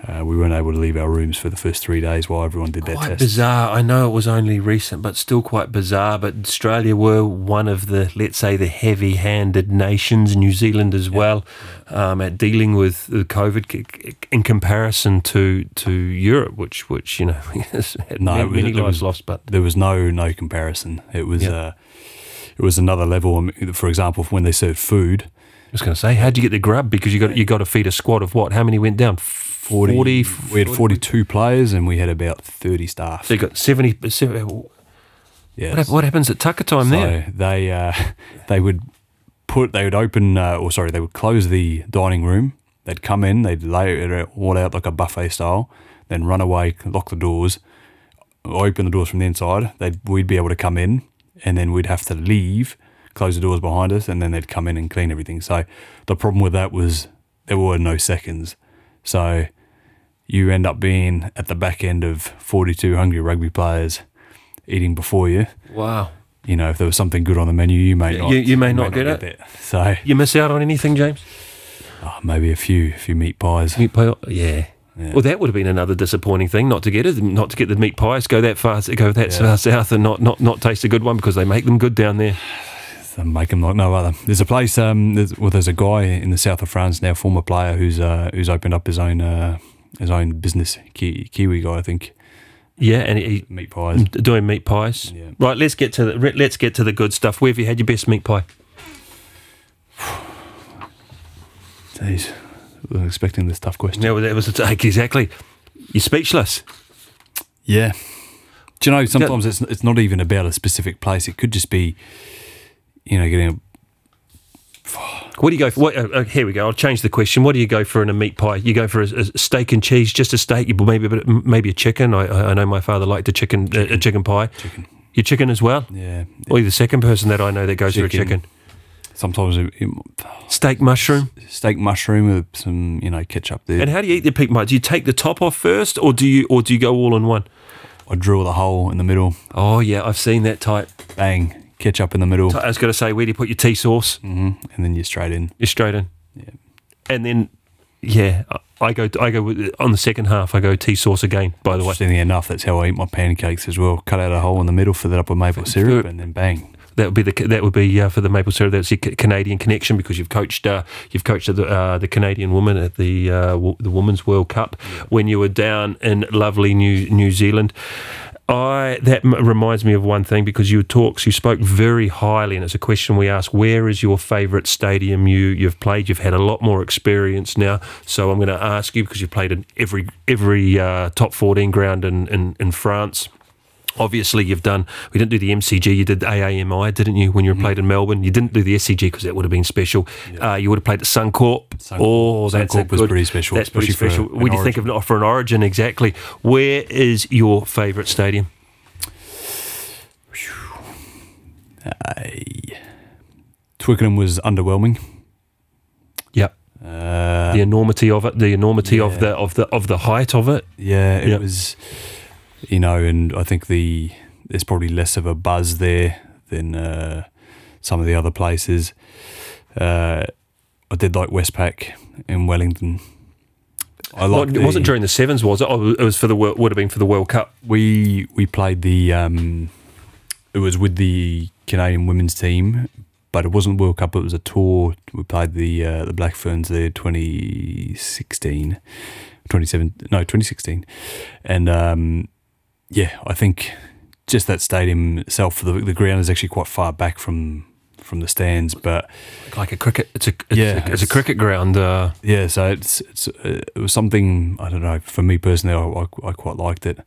[SPEAKER 4] Uh, we weren't able to leave our rooms for the first three days while everyone did their
[SPEAKER 3] Quite
[SPEAKER 4] tests.
[SPEAKER 3] bizarre. I know it was only recent, but still quite bizarre. But Australia were one of the, let's say, the heavy-handed nations. New Zealand as well, um, at dealing with the COVID in comparison to to Europe, which which you know had
[SPEAKER 4] No,
[SPEAKER 3] many,
[SPEAKER 4] was-
[SPEAKER 3] many lives
[SPEAKER 4] was-
[SPEAKER 3] lost. But
[SPEAKER 4] There was no no comparison. It was
[SPEAKER 3] Yeah.
[SPEAKER 4] uh, it was another level. For example, when they served food,
[SPEAKER 3] was going to say, how'd you get the grub? Because you got you got to feed a squad of what? How many went down? 40,
[SPEAKER 4] 40, we had 42 players and we had about 30 staff.
[SPEAKER 3] So you got 70,
[SPEAKER 4] Yeah.
[SPEAKER 3] What, what happens at tucker time
[SPEAKER 4] so
[SPEAKER 3] there?
[SPEAKER 4] they uh, they would put they would open uh, or sorry they would close the dining room. They'd come in, they'd lay it all out like a buffet style, then run away, lock the doors, open the doors from the inside. They'd we'd be able to come in, and then we'd have to leave, close the doors behind us, and then they'd come in and clean everything. So the problem with that was there were no seconds. So you end up being at the back end of 42 hungry rugby players eating before you.
[SPEAKER 3] Wow.
[SPEAKER 4] You know, if there was something good on the menu, you may
[SPEAKER 3] You-
[SPEAKER 4] not.
[SPEAKER 3] you may not get it.
[SPEAKER 4] So
[SPEAKER 3] You miss out on anything, James?
[SPEAKER 4] oh, maybe a few, a few meat pies.
[SPEAKER 3] Meat pie? Yeah.
[SPEAKER 4] Yeah.
[SPEAKER 3] Well, that would have been another disappointing thing not to get it, not to get the meat pies, go that far, go that
[SPEAKER 4] Yeah.
[SPEAKER 3] far south, and not, not, not taste a good one because they make them good down there.
[SPEAKER 4] They make them like no other. There's a place. Um, there's, well, there's a guy in the south of France now, former player, who's uh, who's opened up his own uh, his own business. Ki- Kiwi guy, I think.
[SPEAKER 3] Yeah, and he,
[SPEAKER 4] Meat pies.
[SPEAKER 3] doing meat pies.
[SPEAKER 4] Yeah.
[SPEAKER 3] Right, let's get to the let's get to the good stuff. Where have you had your best meat pie?
[SPEAKER 4] Jeez, I wasn't expecting this tough question.
[SPEAKER 3] No, that was exactly. You're speechless.
[SPEAKER 4] Yeah. Do you know sometimes it's it's not even about a specific place. It could just be, you know, getting a
[SPEAKER 3] What do you go for? What, uh, uh, here we go. I'll change the question. What do you go for in a meat pie? You go for a, a steak and cheese, just a steak, you- maybe a bit, maybe a chicken. I, I know my father liked a chicken, A, a chicken pie.
[SPEAKER 4] chicken.
[SPEAKER 3] Your chicken as well.
[SPEAKER 4] Yeah.
[SPEAKER 3] Or you're the second person that I know that goes for a
[SPEAKER 4] Chicken.
[SPEAKER 3] chicken.
[SPEAKER 4] Sometimes it, it,
[SPEAKER 3] Steak mushroom.
[SPEAKER 4] steak mushroom with some you know ketchup there.
[SPEAKER 3] And how do you eat the meat pie? Do you take the top off first, or do you, or do you go all in one?
[SPEAKER 4] I drill the hole in the middle.
[SPEAKER 3] Oh yeah, I've seen that type.
[SPEAKER 4] Bang. Ketchup in the middle.
[SPEAKER 3] I was going to say, where do you put your tea sauce?
[SPEAKER 4] hmm And then you're straight in.
[SPEAKER 3] You're straight in.
[SPEAKER 4] Yeah.
[SPEAKER 3] And then, yeah, I- go. I go with, on the second half. I go tea sauce again. By the way,
[SPEAKER 4] Interestingly enough, that's how I eat my pancakes as well. Cut out a hole in the middle, fill it up with maple syrup, and then bang.
[SPEAKER 3] that would be the that would be uh, for the maple syrup. That's your Ca- Canadian connection because you've coached uh, you've coached the uh, the Canadian woman at the uh, w- the Women's World Cup when you were down in lovely New New Zealand. I that m- reminds me of one thing because you talks you spoke very highly and it's a question we ask: where is your favorite stadium you you've played? You've had a lot more experience now. So I'm going to ask you because you've played in every every uh, top 14 ground in, in in France Obviously, you've done. We didn't do the MCG. You did the AAMI, didn't you? When you were played in Melbourne, you didn't do the SCG because that would have been special. Uh, you would have played at Suncorp.
[SPEAKER 4] Suncorp.
[SPEAKER 3] Oh, that's
[SPEAKER 4] Suncorp was
[SPEAKER 3] good-
[SPEAKER 4] pretty special,
[SPEAKER 3] That's pretty special. When you think of it for an Origin, exactly. Where is your favourite stadium?
[SPEAKER 4] Aye. Twickenham was underwhelming.
[SPEAKER 3] Yep.
[SPEAKER 4] Uh,
[SPEAKER 3] the enormity of it. The enormity of the of the of the height of it.
[SPEAKER 4] yeah, it
[SPEAKER 3] Yep.
[SPEAKER 4] was, you know, and I think the there's probably less of a buzz there than uh, some of the other places. Uh, I did like Westpac in Wellington. I
[SPEAKER 3] Well,
[SPEAKER 4] like
[SPEAKER 3] it wasn't during the sevens, was it? Oh, it was for the would have been for the World Cup.
[SPEAKER 4] we we played the um, it was with the Canadian women's team, but it wasn't World Cup. It was a tour. We played the uh, the Black Ferns there 2016, 27 no 2016, and um, yeah, I think just that stadium itself, the the ground is actually quite far back from from the stands, but
[SPEAKER 3] Like a cricket. It's a it's,
[SPEAKER 4] Yeah,
[SPEAKER 3] a, it's a cricket ground. Uh,
[SPEAKER 4] yeah, so it's it's uh, it was something I don't know for me personally. I, I, I quite liked it.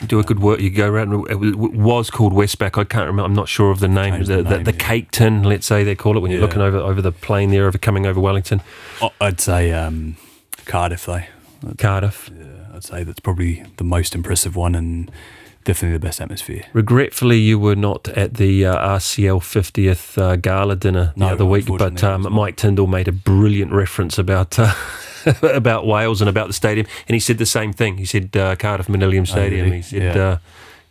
[SPEAKER 3] You do a good work. You go around. It was- called Westpac. I can't remember. I'm not sure of the name. The,
[SPEAKER 4] the
[SPEAKER 3] the,
[SPEAKER 4] name,
[SPEAKER 3] the
[SPEAKER 4] yeah.
[SPEAKER 3] cake tin, let's say they call it when you're
[SPEAKER 4] Yeah.
[SPEAKER 3] looking over over the plane there, over coming over Wellington,
[SPEAKER 4] I'd say um, Cardiff though.
[SPEAKER 3] Cardiff.
[SPEAKER 4] Yeah, I'd say that's probably the most impressive one and definitely the best atmosphere.
[SPEAKER 3] Regretfully, you were not at the uh, RCL 50th uh, gala dinner the
[SPEAKER 4] No,
[SPEAKER 3] other week, but um. Mike Tindall made a brilliant reference about. Uh, about Wales and about the stadium, and he said the same thing. He said uh, Cardiff Millennium Stadium.
[SPEAKER 4] really?
[SPEAKER 3] He said,
[SPEAKER 4] Yeah.
[SPEAKER 3] uh,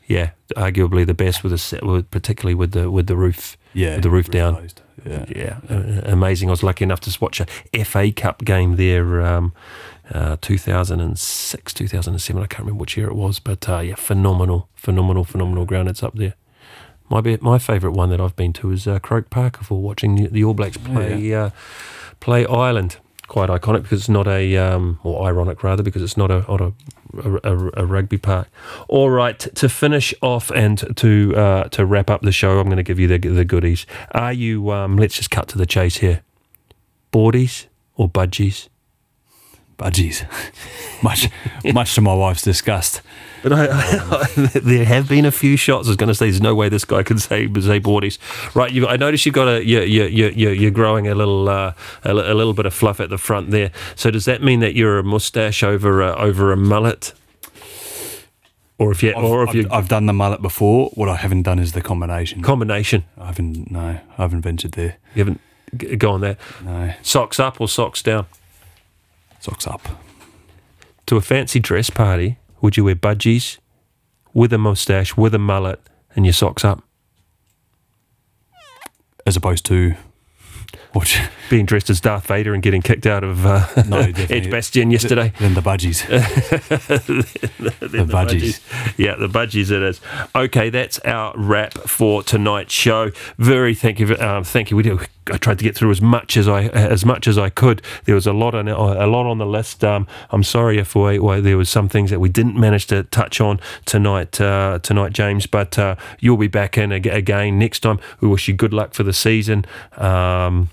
[SPEAKER 3] "Yeah, arguably the best with the particularly with the with the roof,
[SPEAKER 4] Yeah,
[SPEAKER 3] with the roof down."
[SPEAKER 4] closed. Yeah,
[SPEAKER 3] yeah, amazing. I was lucky enough to watch a FA Cup game there, um, uh, 2006, 2007. I can't remember which year it was, but uh, yeah, phenomenal, phenomenal, phenomenal ground. It's up there. My be- my favourite one that I've been to is uh, Croke Park for watching the, the All Blacks play uh, play Ireland. Quite iconic because it's not a, um, or ironic rather, because it's not a not a, a, a, a rugby park. All right, to finish off and to uh, to wrap up the show, I'm going to give you the the goodies. Are you? Um, let's just cut to the chase here. Boardies or budgies?
[SPEAKER 4] Budgies, much much to my wife's disgust.
[SPEAKER 3] But I, I, there have been a few shots. I was going to say, there's no way this guy can say say boardies. Right, you, I noticed you've got a you're you're, you're, you're growing a little uh, a, a little bit of fluff at the front there. So does that mean that you're a mustache over a, over a mullet? Or if you
[SPEAKER 4] I've,
[SPEAKER 3] or if
[SPEAKER 4] I've,
[SPEAKER 3] you
[SPEAKER 4] I've done the mullet before. What I haven't done is the combination.
[SPEAKER 3] combination,
[SPEAKER 4] I haven't no, I haven't ventured there.
[SPEAKER 3] you haven't g- gone there.
[SPEAKER 4] No,
[SPEAKER 3] Socks up or socks down?
[SPEAKER 4] Socks up.
[SPEAKER 3] To a fancy dress party, would you wear budgies with a mustache, with a mullet, and your socks up?
[SPEAKER 4] As opposed to what?
[SPEAKER 3] Being dressed as Darth Vader and getting kicked out of uh,
[SPEAKER 4] No.
[SPEAKER 3] Edgbaston yesterday.
[SPEAKER 4] Then the budgies.
[SPEAKER 3] the,
[SPEAKER 4] budgies.
[SPEAKER 3] Yeah, the budgies it is. Okay, that's our wrap for tonight's show. Very thank you, um, thank you. We do. I tried to get through as much as I as much as I could. There was a lot on a lot on the list. Um, I'm sorry if we, well, there was some things that we didn't manage to touch on tonight, uh, tonight, James. But uh, you'll be back in again next time. We wish you good luck for the season. Um,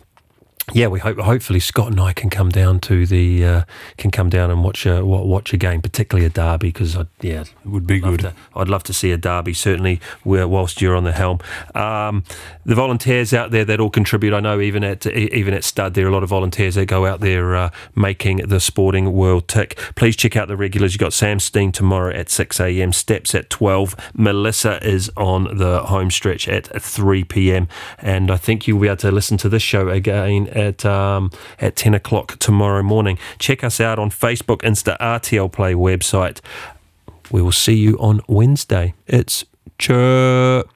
[SPEAKER 3] yeah, we hope hopefully Scott and I can come down to the uh, can come down and watch a watch a game, particularly a derby, because I yeah
[SPEAKER 4] It would be
[SPEAKER 3] love
[SPEAKER 4] good.
[SPEAKER 3] to- I'd love to see a derby certainly whilst you're on the helm. Um, the volunteers out there that all contribute, I know even at even at Stad there are a lot of volunteers that go out there uh, making the sporting world tick. Please check out the regulars. You've got Sam Steen tomorrow at 6 a.m. Steps at 12. Melissa is on the home stretch at 3 p.m. And I think you'll be able to listen to this show again at um, at 10 o'clock tomorrow morning. Check us out on Facebook, Insta, RTL Play website. We will see you on Wednesday. It's chirp.